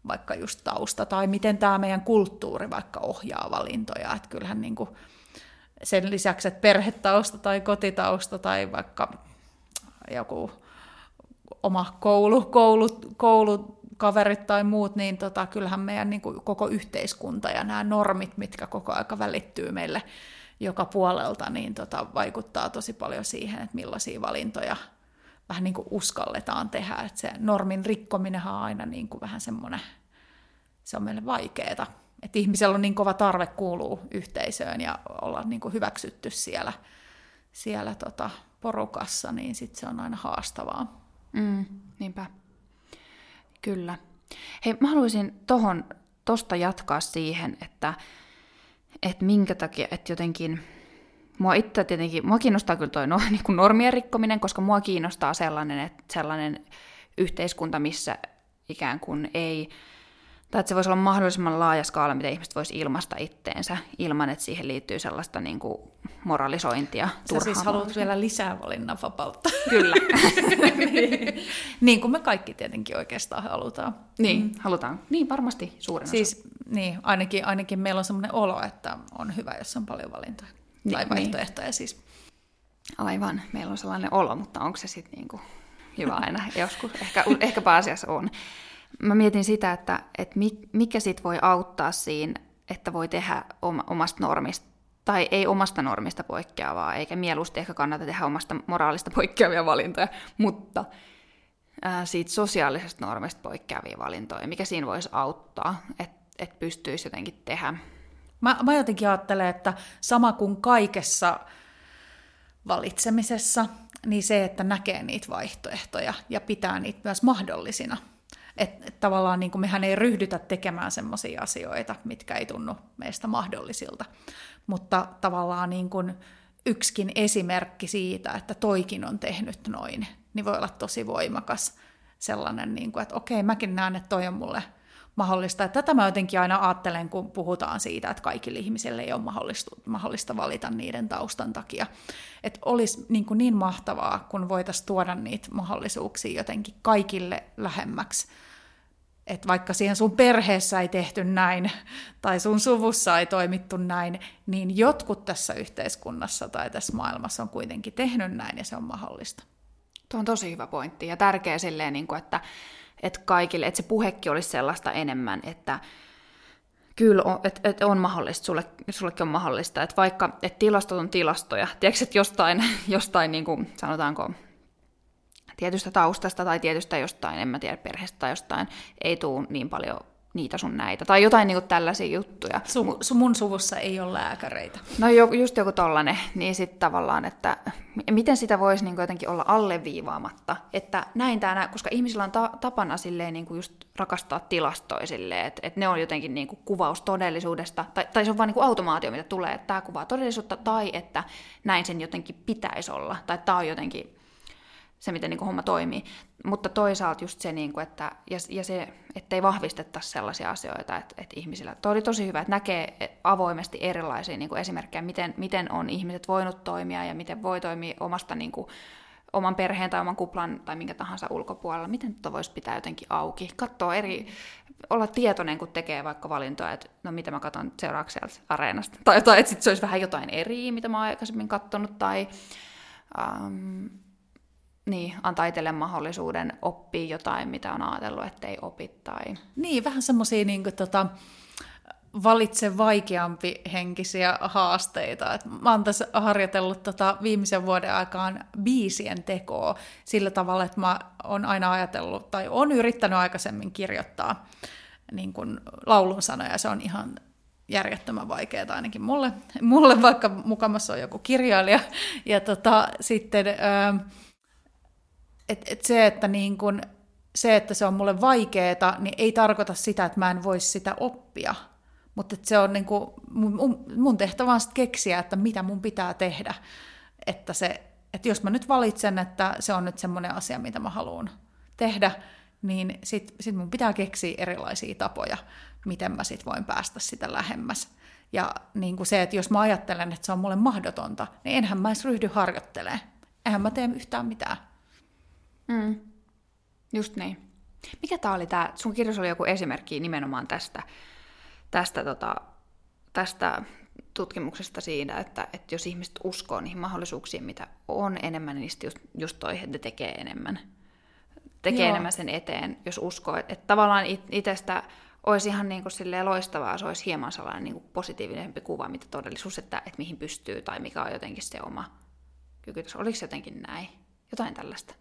vaikka just tausta tai miten tämä meidän kulttuuri vaikka ohjaa valintoja. Että kyllähän niin kuin sen lisäksi, että perhetausta tai kotitausta tai vaikka joku oma koulu, koulu, koulukaverit tai muut, niin tota, kyllähän meidän niin kuin koko yhteiskunta ja nämä normit, mitkä koko aika välittyy meille joka puolelta, niin tota, vaikuttaa tosi paljon siihen, että millaisia valintoja vähän niin kuin uskalletaan tehdä. Että se normin rikkominen on aina niin kuin vähän semmoinen, se on meille vaikeaa että ihmisellä on niin kova tarve kuuluu yhteisöön ja olla niin kuin hyväksytty siellä, siellä tota porukassa, niin sit se on aina haastavaa. Mm, niinpä. Kyllä. Hei, mä haluaisin tohon, tosta jatkaa siihen, että, että minkä takia, että jotenkin, mua itse tietenkin, mua kiinnostaa kyllä toi no, niin kuin normien rikkominen, koska mua kiinnostaa sellainen, että sellainen yhteiskunta, missä ikään kuin ei tai että se voisi olla mahdollisimman laaja skaala, mitä ihmiset voisi ilmaista itteensä, ilman että siihen liittyy sellaista niin kuin moralisointia. Sä siis haluat vielä lisää valinnanvapautta. Kyllä. niin. niin kuin me kaikki tietenkin oikeastaan halutaan. Niin, mm. halutaan. Niin, varmasti suurin siis, osa. Niin, ainakin, ainakin meillä on sellainen olo, että on hyvä, jos on paljon valintoja. Niin, tai vaihtoehtoja niin. siis. Aivan, meillä on sellainen olo, mutta onko se sitten niinku hyvä aina joskus? Ehkä, ehkä pääasiassa on mä mietin sitä, että, että mikä sit voi auttaa siinä, että voi tehdä omasta normista, tai ei omasta normista poikkeavaa, eikä mieluusti ehkä kannata tehdä omasta moraalista poikkeavia valintoja, mutta ää, siitä sosiaalisesta normista poikkeavia valintoja, mikä siinä voisi auttaa, että et pystyisi jotenkin tehdä. Mä, mä jotenkin ajattelen, että sama kuin kaikessa valitsemisessa, niin se, että näkee niitä vaihtoehtoja ja pitää niitä myös mahdollisina. Että et tavallaan niin kuin mehän ei ryhdytä tekemään sellaisia asioita, mitkä ei tunnu meistä mahdollisilta. Mutta tavallaan niin kuin yksikin esimerkki siitä, että toikin on tehnyt noin, niin voi olla tosi voimakas sellainen, niin kuin, että okei, mäkin näen, että toi on mulle mahdollista. Että tätä mä jotenkin aina ajattelen, kun puhutaan siitä, että kaikille ihmisille ei ole mahdollista, mahdollista valita niiden taustan takia. Että olisi niin, kuin niin mahtavaa, kun voitaisiin tuoda niitä mahdollisuuksia jotenkin kaikille lähemmäksi että vaikka siihen sun perheessä ei tehty näin, tai sun suvussa ei toimittu näin, niin jotkut tässä yhteiskunnassa tai tässä maailmassa on kuitenkin tehnyt näin, ja se on mahdollista. Tuo on tosi hyvä pointti, ja tärkeä silleen, niin että, että kaikille, että se puhekin olisi sellaista enemmän, että kyllä on, että, että on mahdollista, sulle, sullekin on mahdollista, että vaikka että tilastot on tilastoja, tiedätkö, että jostain, jostain niin kuin, sanotaanko, tietystä taustasta tai tietystä jostain, en mä tiedä, perheestä tai jostain, ei tule niin paljon niitä sun näitä, tai jotain niin kuin tällaisia juttuja. Su, su, mun suvussa ei ole lääkäreitä. No jo, just joku tollanen, niin sitten tavallaan, että miten sitä voisi niin jotenkin olla alleviivaamatta, että näin tämä, koska ihmisillä on ta- tapana silleen niin kuin just rakastaa tilastoja silleen, että, että ne on jotenkin niin kuin kuvaus todellisuudesta, tai, tai se on vain niin kuin automaatio, mitä tulee, että tämä kuvaa todellisuutta, tai että näin sen jotenkin pitäisi olla, tai tämä on jotenkin se, miten niin kuin homma toimii. Mutta toisaalta just se, niin kuin, että, ja, ja se, ettei vahvistettaisi sellaisia asioita, että, että ihmisillä... Tuo oli tosi hyvä, että näkee avoimesti erilaisia niin kuin esimerkkejä, miten, miten on ihmiset voinut toimia ja miten voi toimia omasta niin kuin, oman perheen tai oman kuplan tai minkä tahansa ulkopuolella, miten tuota voisi pitää jotenkin auki. Katsoa eri, olla tietoinen, kun tekee vaikka valintoja, että no mitä mä katson seuraavaksi sieltä areenasta. Tai, tai että sit se olisi vähän jotain eri, mitä mä oon aikaisemmin katsonut, tai um, niin, antaa itselle mahdollisuuden oppia jotain, mitä on ajatellut, ettei opi. Tai... Niin, vähän semmoisia niin tota, valitse vaikeampi henkisiä haasteita. Et mä oon tässä harjoitellut tota viimeisen vuoden aikaan biisien tekoa sillä tavalla, että mä oon aina ajatellut, tai on yrittänyt aikaisemmin kirjoittaa niin kun laulun sanoja, se on ihan järjettömän vaikeaa ainakin mulle, mulle vaikka mukamassa on joku kirjailija. Ja tota, sitten... Öö, et, et se, että niin kun, se, että se on mulle vaikeeta, niin ei tarkoita sitä, että mä en voisi sitä oppia. Mutta se on niin kun, mun, mun tehtävä on keksiä, että mitä mun pitää tehdä. Että, se, että jos mä nyt valitsen, että se on nyt semmoinen asia, mitä mä haluan tehdä, niin sit, sit mun pitää keksiä erilaisia tapoja, miten mä sit voin päästä sitä lähemmäs. Ja niin kuin se, että jos mä ajattelen, että se on mulle mahdotonta, niin enhän mä edes ryhdy harjoittelemaan. Eihän mä tee yhtään mitään. Mm. Just niin. Mikä tämä oli tämä, sun kirjoitus oli joku esimerkki nimenomaan tästä, tästä, tota, tästä tutkimuksesta siitä, että, että jos ihmiset uskoo niihin mahdollisuuksiin, mitä on enemmän, niin just, just toi, että tekee enemmän. Tekee Joo. enemmän sen eteen, jos uskoo. Että, että tavallaan itsestä olisi ihan niin kuin silleen loistavaa, se olisi hieman sellainen niin kuin positiivisempi kuva, mitä todellisuus, että, että mihin pystyy tai mikä on jotenkin se oma kyky. Oliko se jotenkin näin? Jotain tällaista.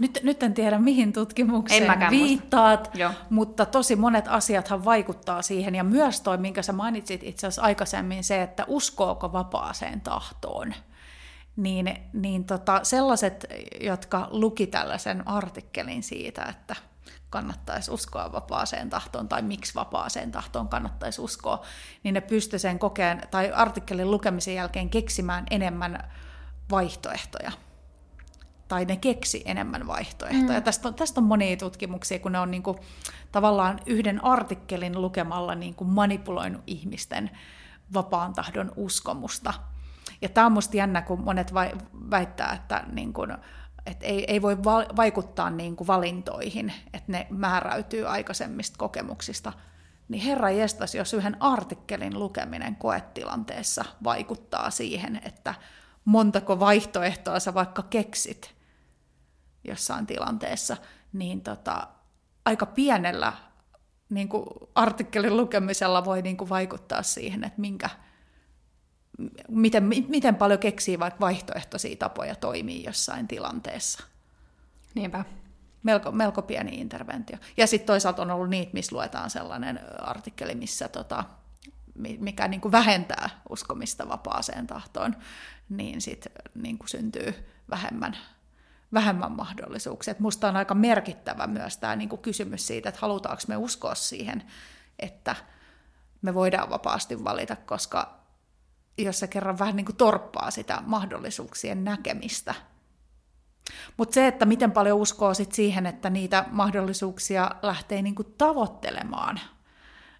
Nyt, nyt en tiedä, mihin tutkimukseen viittaat, mutta tosi monet asiathan vaikuttaa siihen. Ja myös toi, minkä sä mainitsit itse asiassa aikaisemmin, se, että uskooko vapaaseen tahtoon. Niin, niin tota, sellaiset, jotka luki tällaisen artikkelin siitä, että kannattaisi uskoa vapaaseen tahtoon tai miksi vapaaseen tahtoon kannattaisi uskoa, niin ne pysty sen kokeen tai artikkelin lukemisen jälkeen keksimään enemmän vaihtoehtoja tai ne keksi enemmän vaihtoehtoja. Mm. Tästä, on, tästä on monia tutkimuksia, kun ne on niinku, tavallaan yhden artikkelin lukemalla niinku manipuloinut ihmisten vapaan tahdon uskomusta. Ja tämä on musta jännä, kun monet vai, väittää, että niinku, et ei, ei voi va- vaikuttaa niinku valintoihin, että ne määräytyy aikaisemmista kokemuksista. Niin herra jestas, jos yhden artikkelin lukeminen koetilanteessa vaikuttaa siihen, että montako vaihtoehtoa sä vaikka keksit jossain tilanteessa, niin tota, aika pienellä niin kuin artikkelin lukemisella voi niin kuin vaikuttaa siihen, että minkä, miten, miten paljon keksii vaikka vaihtoehtoisia tapoja toimii jossain tilanteessa. Niinpä. Melko, melko pieni interventio. Ja sitten toisaalta on ollut niitä, missä luetaan sellainen artikkeli, missä tota, mikä niin kuin vähentää uskomista vapaaseen tahtoon, niin sitten niin kuin syntyy vähemmän vähemmän mahdollisuuksia. Et musta on aika merkittävä myös tämä niinku kysymys siitä, että halutaanko me uskoa siihen, että me voidaan vapaasti valita, koska jos se kerran vähän niin kuin torppaa sitä mahdollisuuksien näkemistä. Mutta se, että miten paljon uskoo sit siihen, että niitä mahdollisuuksia lähtee niin kuin tavoittelemaan,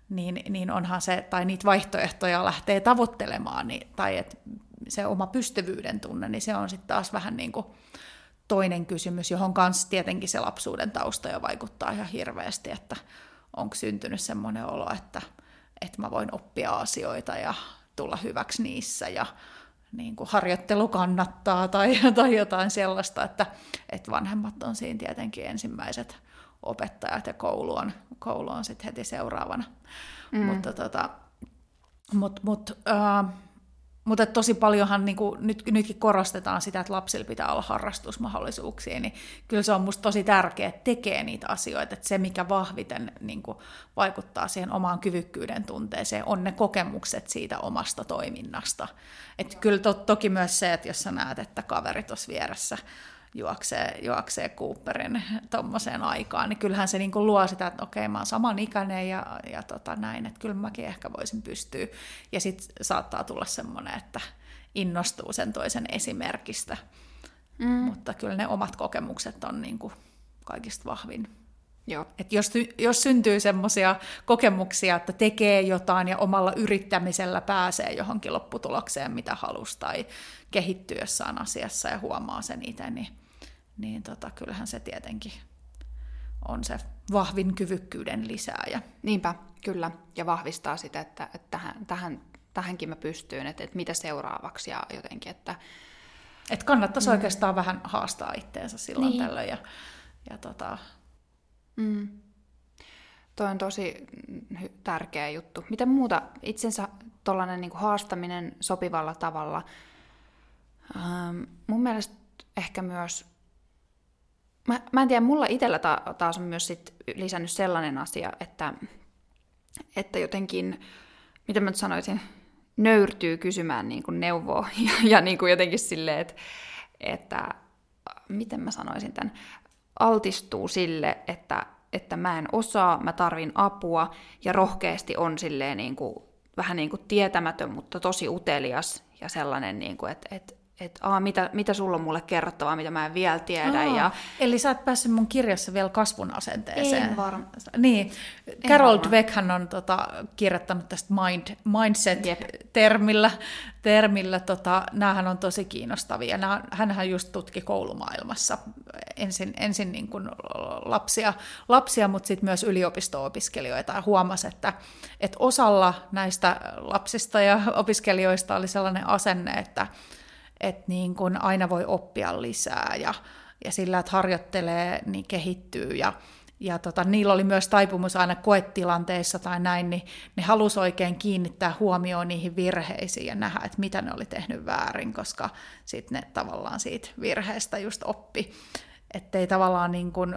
niin, niin onhan se, tai niitä vaihtoehtoja lähtee tavoittelemaan, niin, tai että se oma pystyvyyden tunne, niin se on sitten taas vähän niin kuin toinen kysymys, johon kanssa tietenkin se lapsuuden tausta jo vaikuttaa ihan hirveästi, että onko syntynyt semmoinen olo, että, että mä voin oppia asioita ja tulla hyväksi niissä ja niin kuin harjoittelu kannattaa tai, tai jotain sellaista, että, että vanhemmat on siinä tietenkin ensimmäiset opettajat ja koulu on, koulu on sitten heti seuraavana. Mm. Mutta tota, mut, mut, äh, mutta tosi paljonhan niin kuin, nyt, nytkin korostetaan sitä, että lapsilla pitää olla harrastusmahdollisuuksia, niin kyllä se on musta tosi tärkeää, että tekee niitä asioita, että se mikä vahviten niin kuin, vaikuttaa siihen omaan kyvykkyyden tunteeseen on ne kokemukset siitä omasta toiminnasta. Et kyllä to, toki myös se, että jos sä näet, että kaveri tuossa vieressä juoksee, juoksee Cooperin tuommoiseen aikaan, niin kyllähän se niinku luo sitä, että okei, mä oon samanikäinen ja, ja tota näin, että kyllä mäkin ehkä voisin pystyä. Ja sitten saattaa tulla semmoinen, että innostuu sen toisen esimerkistä. Mm. Mutta kyllä ne omat kokemukset on niinku kaikista vahvin. Joo. Et jos, jos syntyy semmoisia kokemuksia, että tekee jotain ja omalla yrittämisellä pääsee johonkin lopputulokseen, mitä halusi, tai kehittyy jossain asiassa ja huomaa sen itse, niin niin tota, kyllähän se tietenkin on se vahvin kyvykkyyden lisääjä. Niinpä, kyllä, ja vahvistaa sitä, että, että tähän, tähän, tähänkin mä pystyn, että, että mitä seuraavaksi ja jotenkin, että... Et kannattaisi mm. oikeastaan vähän haastaa itteensä silloin niin. tällöin ja, ja tota... Mm. Toi on tosi tärkeä juttu. Miten muuta itsensä tuollainen niin haastaminen sopivalla tavalla? Ähm, mun mielestä ehkä myös Mä, mä en tiedä, mulla itsellä ta- taas on myös sit lisännyt sellainen asia, että, että jotenkin, mitä mä nyt sanoisin, nöyrtyy kysymään niin kuin neuvoa ja, ja niin kuin jotenkin silleen, että, että miten mä sanoisin tämän, altistuu sille, että, että mä en osaa, mä tarvin apua ja rohkeasti on silleen niin kuin, vähän niin kuin tietämätön, mutta tosi utelias ja sellainen, niin kuin, että, että että Aa, mitä, mitä sulla on mulle kerrottavaa, mitä mä en vielä tiedä. Aa, ja... Eli sä et päässyt mun kirjassa vielä kasvun asenteeseen. En varma. Niin, en Carol Dweck hän on tota, kirjoittanut tästä mind, mindset-termillä. Termillä, tota, näähän on tosi kiinnostavia. Nää, hänhän just tutki koulumaailmassa ensin, ensin niin kuin lapsia, lapsia, mutta sitten myös yliopisto-opiskelijoita ja huomasi, että, että osalla näistä lapsista ja opiskelijoista oli sellainen asenne, että että niin kun aina voi oppia lisää ja, ja sillä, että harjoittelee, niin kehittyy ja, ja tota, niillä oli myös taipumus aina koetilanteissa tai näin, niin ne halusi oikein kiinnittää huomioon niihin virheisiin ja nähdä, että mitä ne oli tehnyt väärin, koska sitten ne tavallaan siitä virheestä just oppi. Että ei tavallaan niin kuin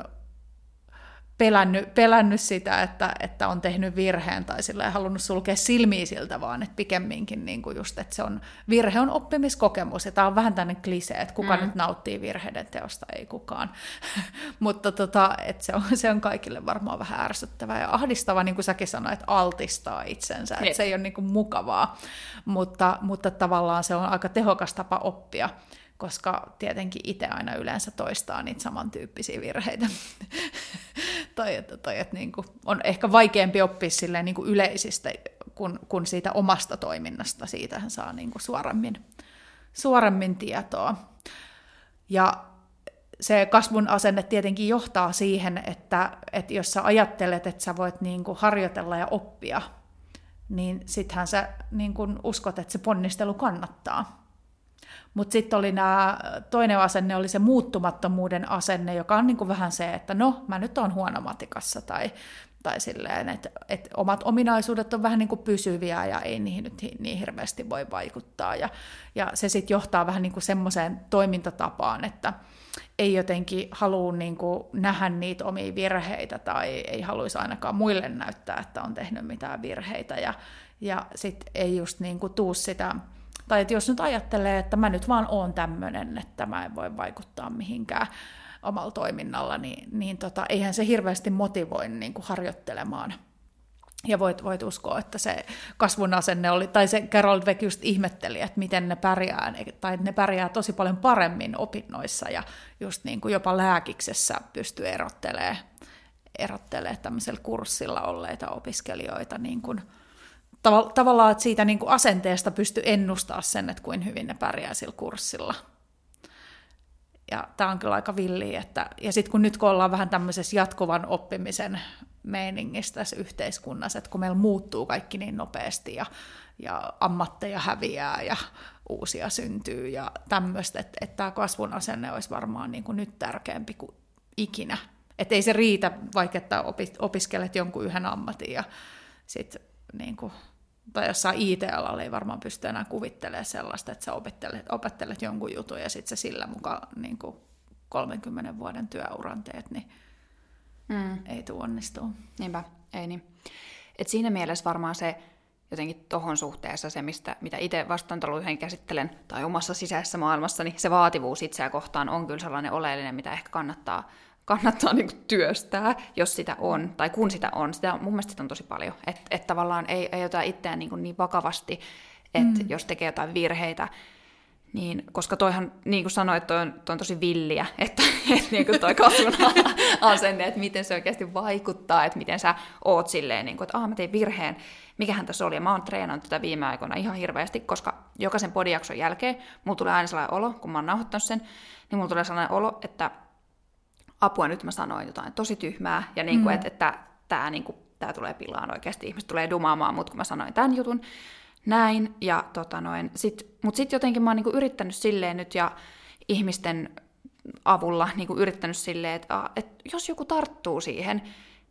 pelännyt, pelännyt sitä, että, että on tehnyt virheen tai sillä ei halunnut sulkea silmiä siltä, vaan että pikemminkin niin kuin just, että se on, virhe on oppimiskokemus ja tämä on vähän tämmöinen klise, että kuka mm. nyt nauttii virheiden teosta, ei kukaan. Mutta tota, että se, on, se on kaikille varmaan vähän ärsyttävää ja ahdistavaa, niin kuin säkin sanoit, että altistaa itsensä, että se ei ole niin kuin mukavaa, mutta, mutta tavallaan se on aika tehokas tapa oppia koska tietenkin itse aina yleensä toistaa niitä samantyyppisiä virheitä. tai että, tai että niin kuin on ehkä vaikeampi oppia silleen niin kuin yleisistä kuin, kuin siitä omasta toiminnasta. Siitähän saa niin kuin suoremmin, suoremmin tietoa. Ja se kasvun asenne tietenkin johtaa siihen, että, että jos sä ajattelet, että sä voit niin kuin harjoitella ja oppia, niin sittenhän sä niin kuin uskot, että se ponnistelu kannattaa. Mutta sitten oli nämä, toinen asenne oli se muuttumattomuuden asenne, joka on niinku vähän se, että no, mä nyt oon huono matikassa tai, tai silleen, että, että omat ominaisuudet on vähän niin kuin pysyviä ja ei niihin nyt niin hirveästi voi vaikuttaa. Ja, ja se sitten johtaa vähän niin kuin semmoiseen toimintatapaan, että ei jotenkin halua niin kuin nähdä niitä omia virheitä tai ei haluaisi ainakaan muille näyttää, että on tehnyt mitään virheitä. Ja, ja sitten ei just niin kuin tuu sitä Tai että jos nyt ajattelee, että mä nyt vaan oon tämmöinen, että mä en voi vaikuttaa mihinkään omalla toiminnalla, niin, niin tota, eihän se hirveästi motivoi niin kuin harjoittelemaan – ja voit, voit uskoa, että se kasvun asenne oli, tai se Carol Dweck just ihmetteli, että miten ne pärjää, tai ne pärjää tosi paljon paremmin opinnoissa, ja just niin kuin jopa lääkiksessä pystyy erottelemaan, erottelemaan tämmöisellä kurssilla olleita opiskelijoita, niin kuin, tav- tavallaan, että siitä niin kuin asenteesta pystyy ennustaa sen, että kuin hyvin ne pärjää sillä kurssilla. Ja tämä on kyllä aika villiä, että, ja sitten kun nyt kun ollaan vähän tämmöisessä jatkuvan oppimisen meiningissä tässä yhteiskunnassa, että kun meillä muuttuu kaikki niin nopeasti ja, ja ammatteja häviää ja uusia syntyy ja tämmöistä, että, että tämä kasvun asenne olisi varmaan niin kuin nyt tärkeämpi kuin ikinä. Että ei se riitä, vaikka että opiskelet jonkun yhden ammatin ja sitten niin kuin, tai jossain IT-alalla ei varmaan pysty enää kuvittelemaan sellaista, että sä opettelet, opettelet jonkun jutun ja sitten sä sillä mukaan niin kuin 30 vuoden työuran teet, niin mm. ei tule onnistua. Niinpä, ei niin. Et siinä mielessä varmaan se jotenkin tohon suhteessa se, mistä, mitä itse vastaantaluihin käsittelen, tai omassa sisäisessä maailmassa, niin se vaativuus itseä kohtaan on kyllä sellainen oleellinen, mitä ehkä kannattaa, kannattaa niin kuin työstää, jos sitä on, tai kun sitä on. Sitä mun mielestä sitä on tosi paljon. Että et tavallaan ei, ei ota itseään niin, niin vakavasti, että mm. jos tekee jotain virheitä, niin, koska toihan, niin kuin sanoit, toi on, toi on tosi villiä, että, että niin kuin toi kasvun asenne, että miten se oikeasti vaikuttaa, että miten sä oot silleen, niin kuin, että aah, mä tein virheen, mikähän tässä oli, ja mä oon treenannut tätä viime aikoina ihan hirveästi, koska jokaisen podijakson jälkeen mulla tulee aina sellainen olo, kun mä oon nauhoittanut sen, niin mulla tulee sellainen olo, että apua, nyt mä sanoin jotain tosi tyhmää, ja niin kuin, mm. että, että tämä niin kuin, tää tulee pilaan oikeasti, ihmiset tulee dumaamaan mut, kun mä sanoin tämän jutun, näin, ja tota noin, sit, mut sitten jotenkin mä oon niinku yrittänyt silleen nyt ja ihmisten avulla niinku yrittänyt silleen, että et jos joku tarttuu siihen,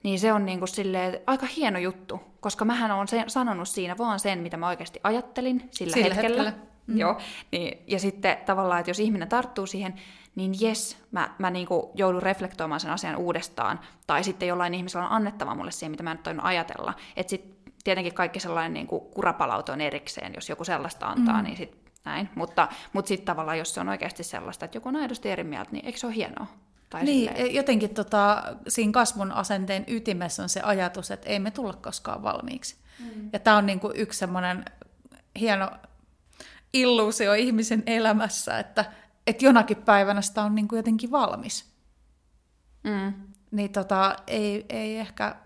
niin se on niinku silleen, aika hieno juttu, koska mähän on se, sanonut siinä vaan sen, mitä mä oikeasti ajattelin sillä, sillä hetkellä. hetkellä. Mm. Joo, niin, ja sitten tavallaan, että jos ihminen tarttuu siihen, niin jes, mä, mä niinku joudun reflektoimaan sen asian uudestaan, tai sitten jollain ihmisellä on annettava mulle siihen, mitä mä en toinut ajatella. Että sitten tietenkin kaikki sellainen niin kuin kurapalaute on erikseen, jos joku sellaista antaa, mm. niin sitten näin. Mutta, mutta sitten tavallaan, jos se on oikeasti sellaista, että joku on aidosti eri mieltä, niin eikö se ole hienoa? Tai niin, silleen... jotenkin tota, siinä kasvun asenteen ytimessä on se ajatus, että ei me tulla koskaan valmiiksi. Mm. Ja tämä on niin kuin yksi semmoinen hieno illuusio ihmisen elämässä, että, että jonakin päivänä sitä on niin kuin jotenkin valmis. Mm. Niin tota, ei, ei ehkä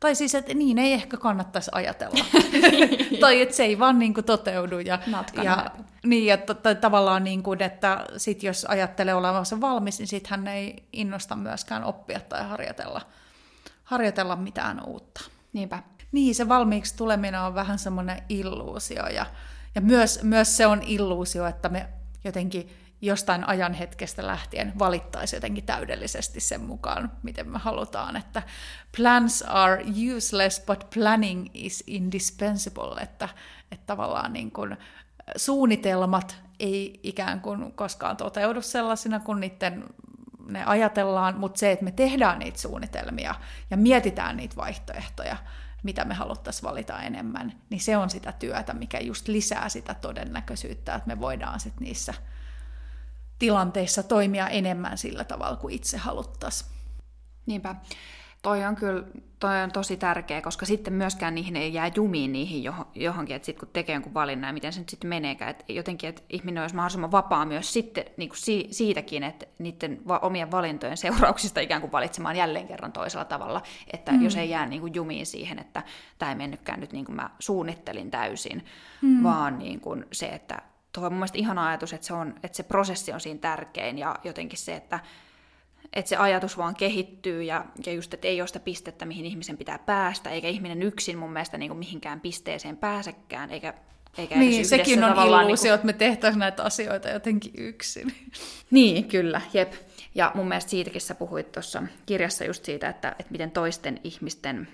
tai siis, että niin ei ehkä kannattaisi ajatella. tai että se ei vaan niin kuin toteudu. Ja, ja, niin, ja t- tavallaan, niin kuin, että sit jos ajattelee olevansa valmis, niin sitten hän ei innosta myöskään oppia tai harjoitella, harjoitella mitään uutta. Niinpä. Niin, se valmiiksi tuleminen on vähän semmoinen illuusio. Ja, ja myös, myös se on illuusio, että me jotenkin jostain ajan hetkestä lähtien valittaisi jotenkin täydellisesti sen mukaan, miten me halutaan, että plans are useless, but planning is indispensable, että, että tavallaan niin kuin suunnitelmat ei ikään kuin koskaan toteudu sellaisina kuin niiden ne ajatellaan, mutta se, että me tehdään niitä suunnitelmia ja mietitään niitä vaihtoehtoja, mitä me haluttaisiin valita enemmän, niin se on sitä työtä, mikä just lisää sitä todennäköisyyttä, että me voidaan sitten niissä tilanteissa toimia enemmän sillä tavalla kuin itse haluttaisiin. Niinpä. Toi on kyllä toi on tosi tärkeä, koska sitten myöskään niihin ei jää jumiin niihin johonkin, että sitten kun tekee jonkun valinnan ja miten se nyt sitten meneekään, että jotenkin, että ihminen olisi mahdollisimman vapaa myös sitten niin kuin siitäkin, että niiden omien valintojen seurauksista ikään kuin valitsemaan jälleen kerran toisella tavalla, että mm. jos ei jää niin kuin jumiin siihen, että tämä ei mennytkään nyt niin kuin mä suunnittelin täysin, mm. vaan niin kuin se, että tuo on mun mielestä ihana ajatus, että se, on, että se prosessi on siinä tärkein ja jotenkin se, että, että se ajatus vaan kehittyy ja, ja just, että ei ole sitä pistettä, mihin ihmisen pitää päästä, eikä ihminen yksin mun mielestä niin kuin mihinkään pisteeseen pääsekään, eikä eikä niin, sekin on illuusio, niin kuin... että me tehtäisiin näitä asioita jotenkin yksin. Niin, kyllä, jep. Ja mun mielestä siitäkin sä puhuit tuossa kirjassa just siitä, että, että miten toisten ihmisten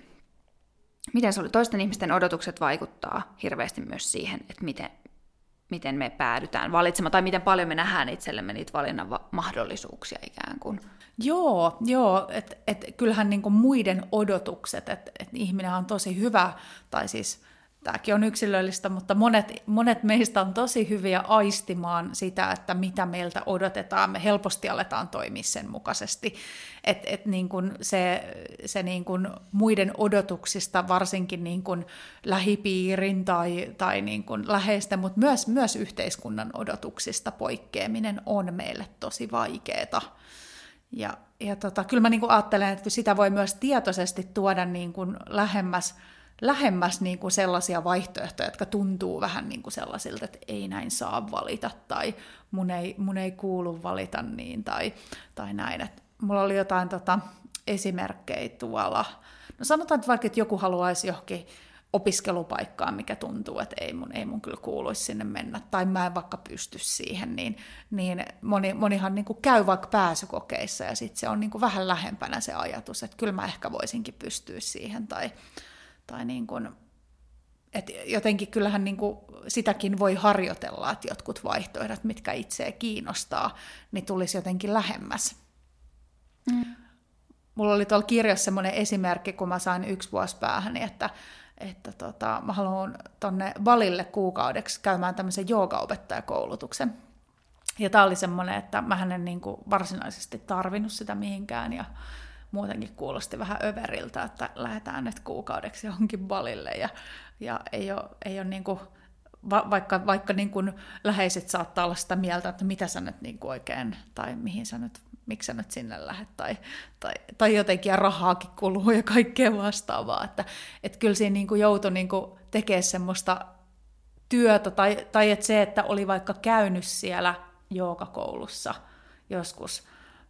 miten se oli, toisten ihmisten odotukset vaikuttaa hirveästi myös siihen, että miten, miten me päädytään valitsemaan, tai miten paljon me nähdään itsellemme niitä valinnan mahdollisuuksia ikään kuin. Joo, joo että et kyllähän niinku muiden odotukset, että et ihminen on tosi hyvä, tai siis tämäkin on yksilöllistä, mutta monet, monet meistä on tosi hyviä aistimaan sitä, että mitä meiltä odotetaan. Me helposti aletaan toimia sen mukaisesti. Et niin kun se, se niin kun muiden odotuksista, varsinkin niin kun lähipiirin tai, tai niin kun läheisten, mutta myös, myös yhteiskunnan odotuksista poikkeaminen on meille tosi vaikeaa. Ja, ja tota, kyllä mä niin ajattelen, että sitä voi myös tietoisesti tuoda niin kun lähemmäs – lähemmäs niin kuin sellaisia vaihtoehtoja, jotka tuntuu vähän niin kuin sellaisilta, että ei näin saa valita tai mun ei, mun ei kuulu valita niin tai, tai näin. Et mulla oli jotain tota, esimerkkejä tuolla. No sanotaan, että vaikka että joku haluaisi johonkin opiskelupaikkaan, mikä tuntuu, että ei mun, ei mun kyllä kuuluisi sinne mennä, tai mä en vaikka pysty siihen, niin, niin moni, monihan niin kuin käy vaikka pääsykokeissa, ja sitten se on niin kuin vähän lähempänä se ajatus, että kyllä mä ehkä voisinkin pystyä siihen, tai, tai niin kuin, et jotenkin kyllähän niin kuin sitäkin voi harjoitella, että jotkut vaihtoehdot, mitkä itseä kiinnostaa, niin tulisi jotenkin lähemmäs. Mm. Mulla oli tuolla kirjassa semmoinen esimerkki, kun mä sain yksi vuosi päähän, että, että tota, mä haluan tonne Valille kuukaudeksi käymään tämmöisen joogaopettajakoulutuksen. Ja tämä oli semmoinen, että mä en niin kuin varsinaisesti tarvinnut sitä mihinkään, ja muutenkin kuulosti vähän överiltä, että lähdetään nyt kuukaudeksi johonkin balille ja, ja ei ole, ei ole niin kuin, va, vaikka, vaikka niin kuin läheiset saattaa olla sitä mieltä, että mitä sä nyt niin kuin oikein, tai mihin sä nyt, miksi sä nyt sinne lähdet, tai, tai, tai jotenkin ja rahaakin kuluu ja kaikkea vastaavaa, että, että kyllä siinä niin kuin joutui niin tekemään semmoista työtä, tai, tai että se, että oli vaikka käynyt siellä joogakoulussa joskus,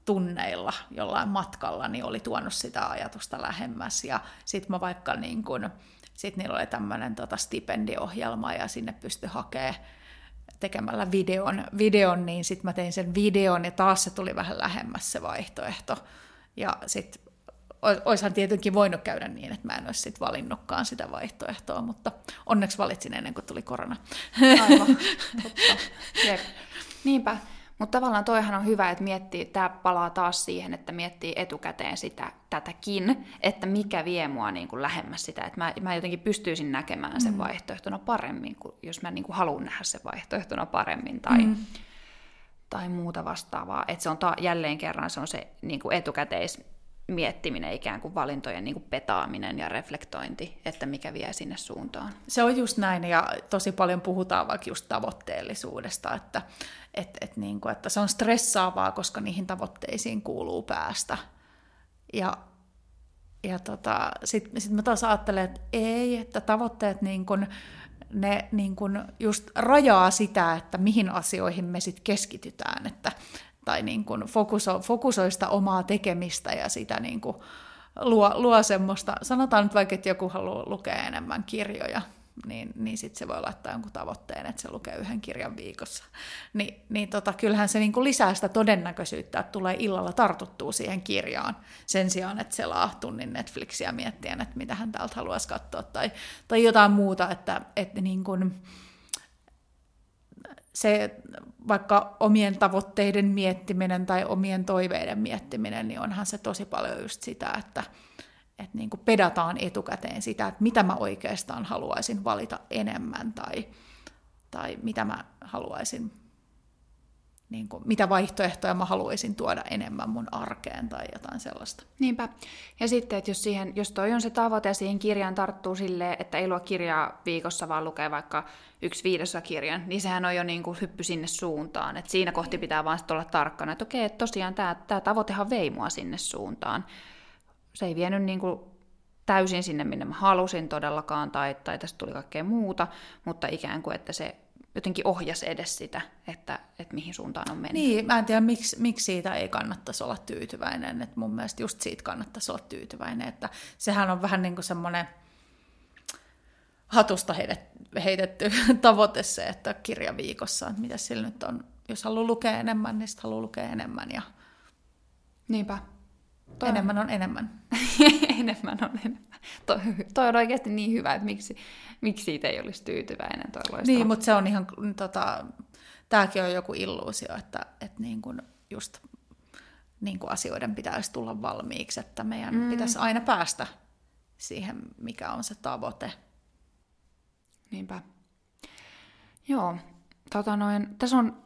tunneilla jollain matkalla, niin oli tuonut sitä ajatusta lähemmäs. Ja sitten mä vaikka niin kun, sit niillä oli tämmöinen tota stipendiohjelma ja sinne pystyi hakemaan tekemällä videon, videon niin sitten mä tein sen videon ja taas se tuli vähän lähemmäs se vaihtoehto. Ja sitten oishan tietenkin voinut käydä niin, että mä en olisi sit valinnutkaan sitä vaihtoehtoa, mutta onneksi valitsin ennen kuin tuli korona. Aivan, totta. Jep. Niinpä. Mutta tavallaan toihan on hyvä, että miettii, tämä palaa taas siihen, että miettii etukäteen sitä, tätäkin, että mikä vie mua niin kuin lähemmäs sitä, että mä, mä jotenkin pystyisin näkemään sen mm. vaihtoehtona paremmin, kuin jos mä niin kuin haluan nähdä sen vaihtoehtona paremmin tai, mm. tai muuta vastaavaa. Että se on ta- jälleen kerran se on se niin kuin etukäteis miettiminen, ikään kuin valintojen niin kuin petaaminen ja reflektointi, että mikä vie sinne suuntaan. Se on just näin, ja tosi paljon puhutaan vaikka just tavoitteellisuudesta, että, et, et niin kuin, että se on stressaavaa, koska niihin tavoitteisiin kuuluu päästä. Ja, ja tota, sitten sit mä taas ajattelen, että ei, että tavoitteet niin kuin, ne niin kuin just rajaa sitä, että mihin asioihin me sitten keskitytään, että tai niin kuin fokuso, fokusoi sitä omaa tekemistä ja sitä niin kuin luo, luo semmoista, sanotaan nyt vaikka, että joku haluaa lukea enemmän kirjoja, niin, niin sitten se voi laittaa jonkun tavoitteen, että se lukee yhden kirjan viikossa. Ni, niin tota, kyllähän se niinku lisää sitä todennäköisyyttä, että tulee illalla tartuttua siihen kirjaan, sen sijaan, että selaa tunnin Netflixiä miettien, että mitä hän täältä haluaisi katsoa, tai, tai jotain muuta, että, että niin kuin, se vaikka omien tavoitteiden miettiminen tai omien toiveiden miettiminen, niin onhan se tosi paljon just sitä, että, että niin kuin pedataan etukäteen sitä, että mitä mä oikeastaan haluaisin valita enemmän tai, tai mitä mä haluaisin niin kuin, mitä vaihtoehtoja mä haluaisin tuoda enemmän mun arkeen tai jotain sellaista. Niinpä. Ja sitten, että jos, siihen, jos toi on se tavoite ja siihen kirjaan tarttuu silleen, että ei lue kirjaa viikossa, vaan lukee vaikka yksi viidossa kirjan, niin sehän on jo niin kuin hyppy sinne suuntaan. Et siinä kohti pitää vaan olla tarkkana, että okei, että tosiaan tämä, tämä tavoitehan vei mua sinne suuntaan. Se ei vienyt niin kuin täysin sinne, minne mä halusin todellakaan, tai, tai tästä tuli kaikkea muuta, mutta ikään kuin, että se jotenkin ohjasi edes sitä, että, että mihin suuntaan on mennyt. Niin, mä en tiedä, miksi, miksi siitä ei kannattaisi olla tyytyväinen. Että mun mielestä just siitä kannattaisi olla tyytyväinen. Että sehän on vähän niin kuin semmoinen hatusta heitetty tavoite se, että kirja viikossa, että mitä sillä nyt on. Jos haluaa lukea enemmän, niin haluaa lukea enemmän. Ja Niinpä. Toi enemmän on enemmän. enemmän on enemmän. Toi, toi on oikeasti niin hyvä, että miksi, miksi siitä ei olisi tyytyväinen. Toi niin, mutta se on ihan, tota, tämäkin on joku illuusio, että, että niin kuin just niin kuin asioiden pitäisi tulla valmiiksi, että meidän mm. pitäisi aina päästä siihen, mikä on se tavoite. Niinpä. Joo, tota noin, tässä on,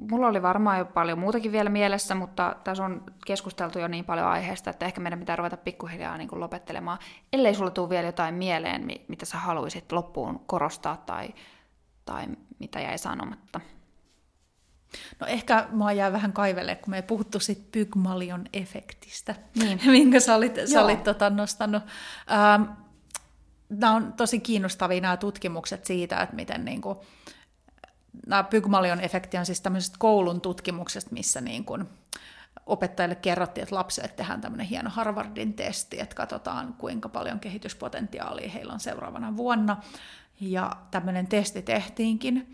mulla oli varmaan jo paljon muutakin vielä mielessä, mutta tässä on keskusteltu jo niin paljon aiheesta, että ehkä meidän pitää ruveta pikkuhiljaa niin kuin lopettelemaan. Ellei sulla tule vielä jotain mieleen, mitä sä haluaisit loppuun korostaa tai, tai mitä jäi sanomatta. No ehkä mä jää vähän kaivelle, kun me ei puhuttu sit Pygmalion efektistä, niin. minkä sä olit, sä olit tota, nostanut. Ähm, nämä on tosi kiinnostavia nämä tutkimukset siitä, että miten niin kuin, nämä Pygmalion efekti on siis tämmöisestä koulun tutkimuksesta, missä niin kuin, opettajille kerrottiin, että lapsille tehdään tämmöinen hieno Harvardin testi, että katsotaan kuinka paljon kehityspotentiaalia heillä on seuraavana vuonna. Ja tämmöinen testi tehtiinkin.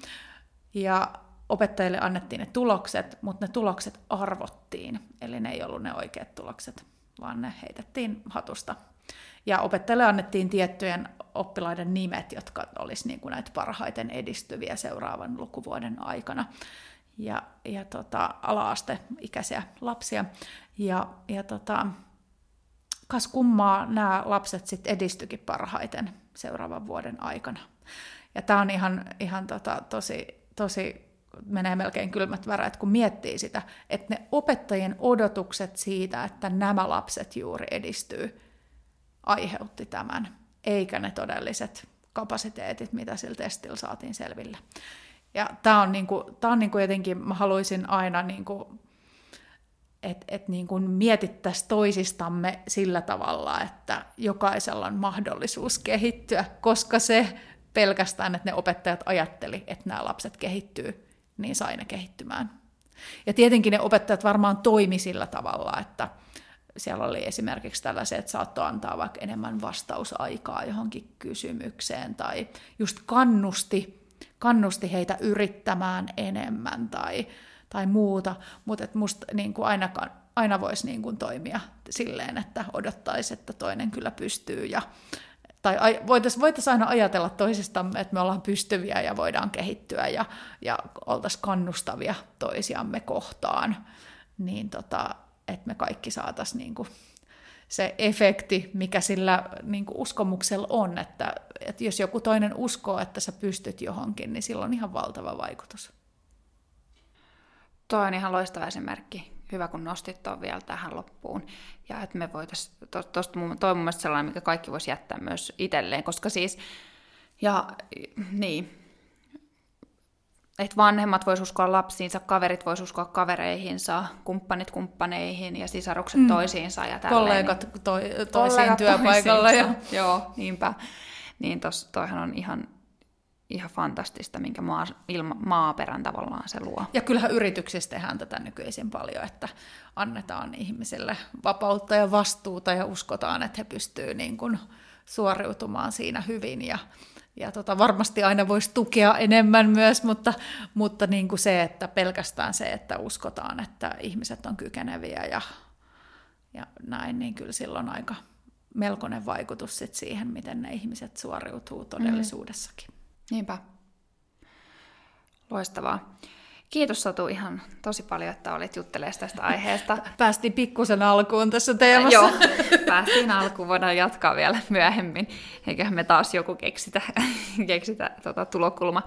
Ja opettajille annettiin ne tulokset, mutta ne tulokset arvottiin. Eli ne ei ollut ne oikeat tulokset, vaan ne heitettiin hatusta. Ja opettajille annettiin tiettyjen oppilaiden nimet, jotka olisi niin kuin näitä parhaiten edistyviä seuraavan lukuvuoden aikana. Ja, ja tota, ala-asteikäisiä lapsia. Ja, ja tota, kas kummaa nämä lapset sitten edistyikin parhaiten seuraavan vuoden aikana. Ja tämä on ihan, ihan tota, tosi, tosi menee melkein kylmät väreet, kun miettii sitä, että ne opettajien odotukset siitä, että nämä lapset juuri edistyy, aiheutti tämän, eikä ne todelliset kapasiteetit, mitä sillä testillä saatiin selville. Ja tämä on, niinku, tää on niinku jotenkin, mä haluaisin aina, niinku, että et niinku mietittäisiin toisistamme sillä tavalla, että jokaisella on mahdollisuus kehittyä, koska se pelkästään, että ne opettajat ajatteli, että nämä lapset kehittyy, niin sai ne kehittymään. Ja tietenkin ne opettajat varmaan toimi sillä tavalla, että siellä oli esimerkiksi tällaisia, että saattoi antaa vaikka enemmän vastausaikaa johonkin kysymykseen tai just kannusti, kannusti heitä yrittämään enemmän tai, tai muuta, mutta musta niin kuin ainakaan, aina voisi niin kuin toimia silleen, että odottaisi, että toinen kyllä pystyy ja tai voitaisiin voitais aina ajatella toisistamme, että me ollaan pystyviä ja voidaan kehittyä ja, ja oltaisiin kannustavia toisiamme kohtaan, niin tota, että me kaikki saataisiin niinku se efekti, mikä sillä niinku uskomuksella on, että, että jos joku toinen uskoo, että sä pystyt johonkin, niin sillä on ihan valtava vaikutus. Toi on ihan loistava esimerkki. Hyvä, kun nostit tuon vielä tähän loppuun. Ja että me voitaisiin, tuosta toi on mun sellainen, mikä kaikki voisi jättää myös itselleen, koska siis, ja niin, että vanhemmat vois uskoa lapsiinsa, kaverit vois uskoa kavereihinsa, kumppanit kumppaneihin ja sisarukset mm. toisiinsa ja tälleen. Kollegat to, toisiin Kollegat työpaikalla. Ja... Joo, niinpä. Niin tos, toihan on ihan, ihan fantastista, minkä maa, ilma, maaperän tavallaan se luo. Ja kyllähän yrityksissä tehdään tätä nykyisin paljon, että annetaan ihmisille vapautta ja vastuuta ja uskotaan, että he pystyvät niin kuin suoriutumaan siinä hyvin ja ja tota, varmasti aina voisi tukea enemmän myös, mutta, mutta niin kuin se, että pelkästään se, että uskotaan, että ihmiset on kykeneviä ja, ja näin, niin kyllä silloin aika melkoinen vaikutus sit siihen, miten ne ihmiset suoriutuu todellisuudessakin. Mm. Niinpä. Loistavaa. Kiitos Satu ihan tosi paljon, että olit juttelemaan tästä aiheesta. Päästiin pikkusen alkuun tässä teemassa. Joo, päästiin alkuun, voidaan jatkaa vielä myöhemmin. Eiköhän me taas joku keksitä, keksitä tota, tulokulma.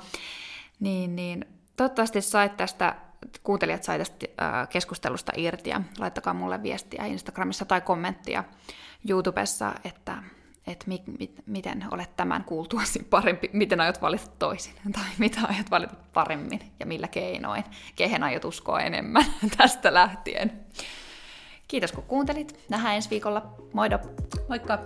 Niin, niin, toivottavasti sait tästä, kuuntelijat sait tästä keskustelusta irti ja laittakaa mulle viestiä Instagramissa tai kommenttia YouTubessa, että että mi, mi, miten olet tämän kuultuasi parempi, miten aiot valita toisin, tai mitä aiot valita paremmin, ja millä keinoin, kehen aiot uskoa enemmän tästä lähtien. Kiitos kun kuuntelit. Nähdään ensi viikolla. Moido! Moikka!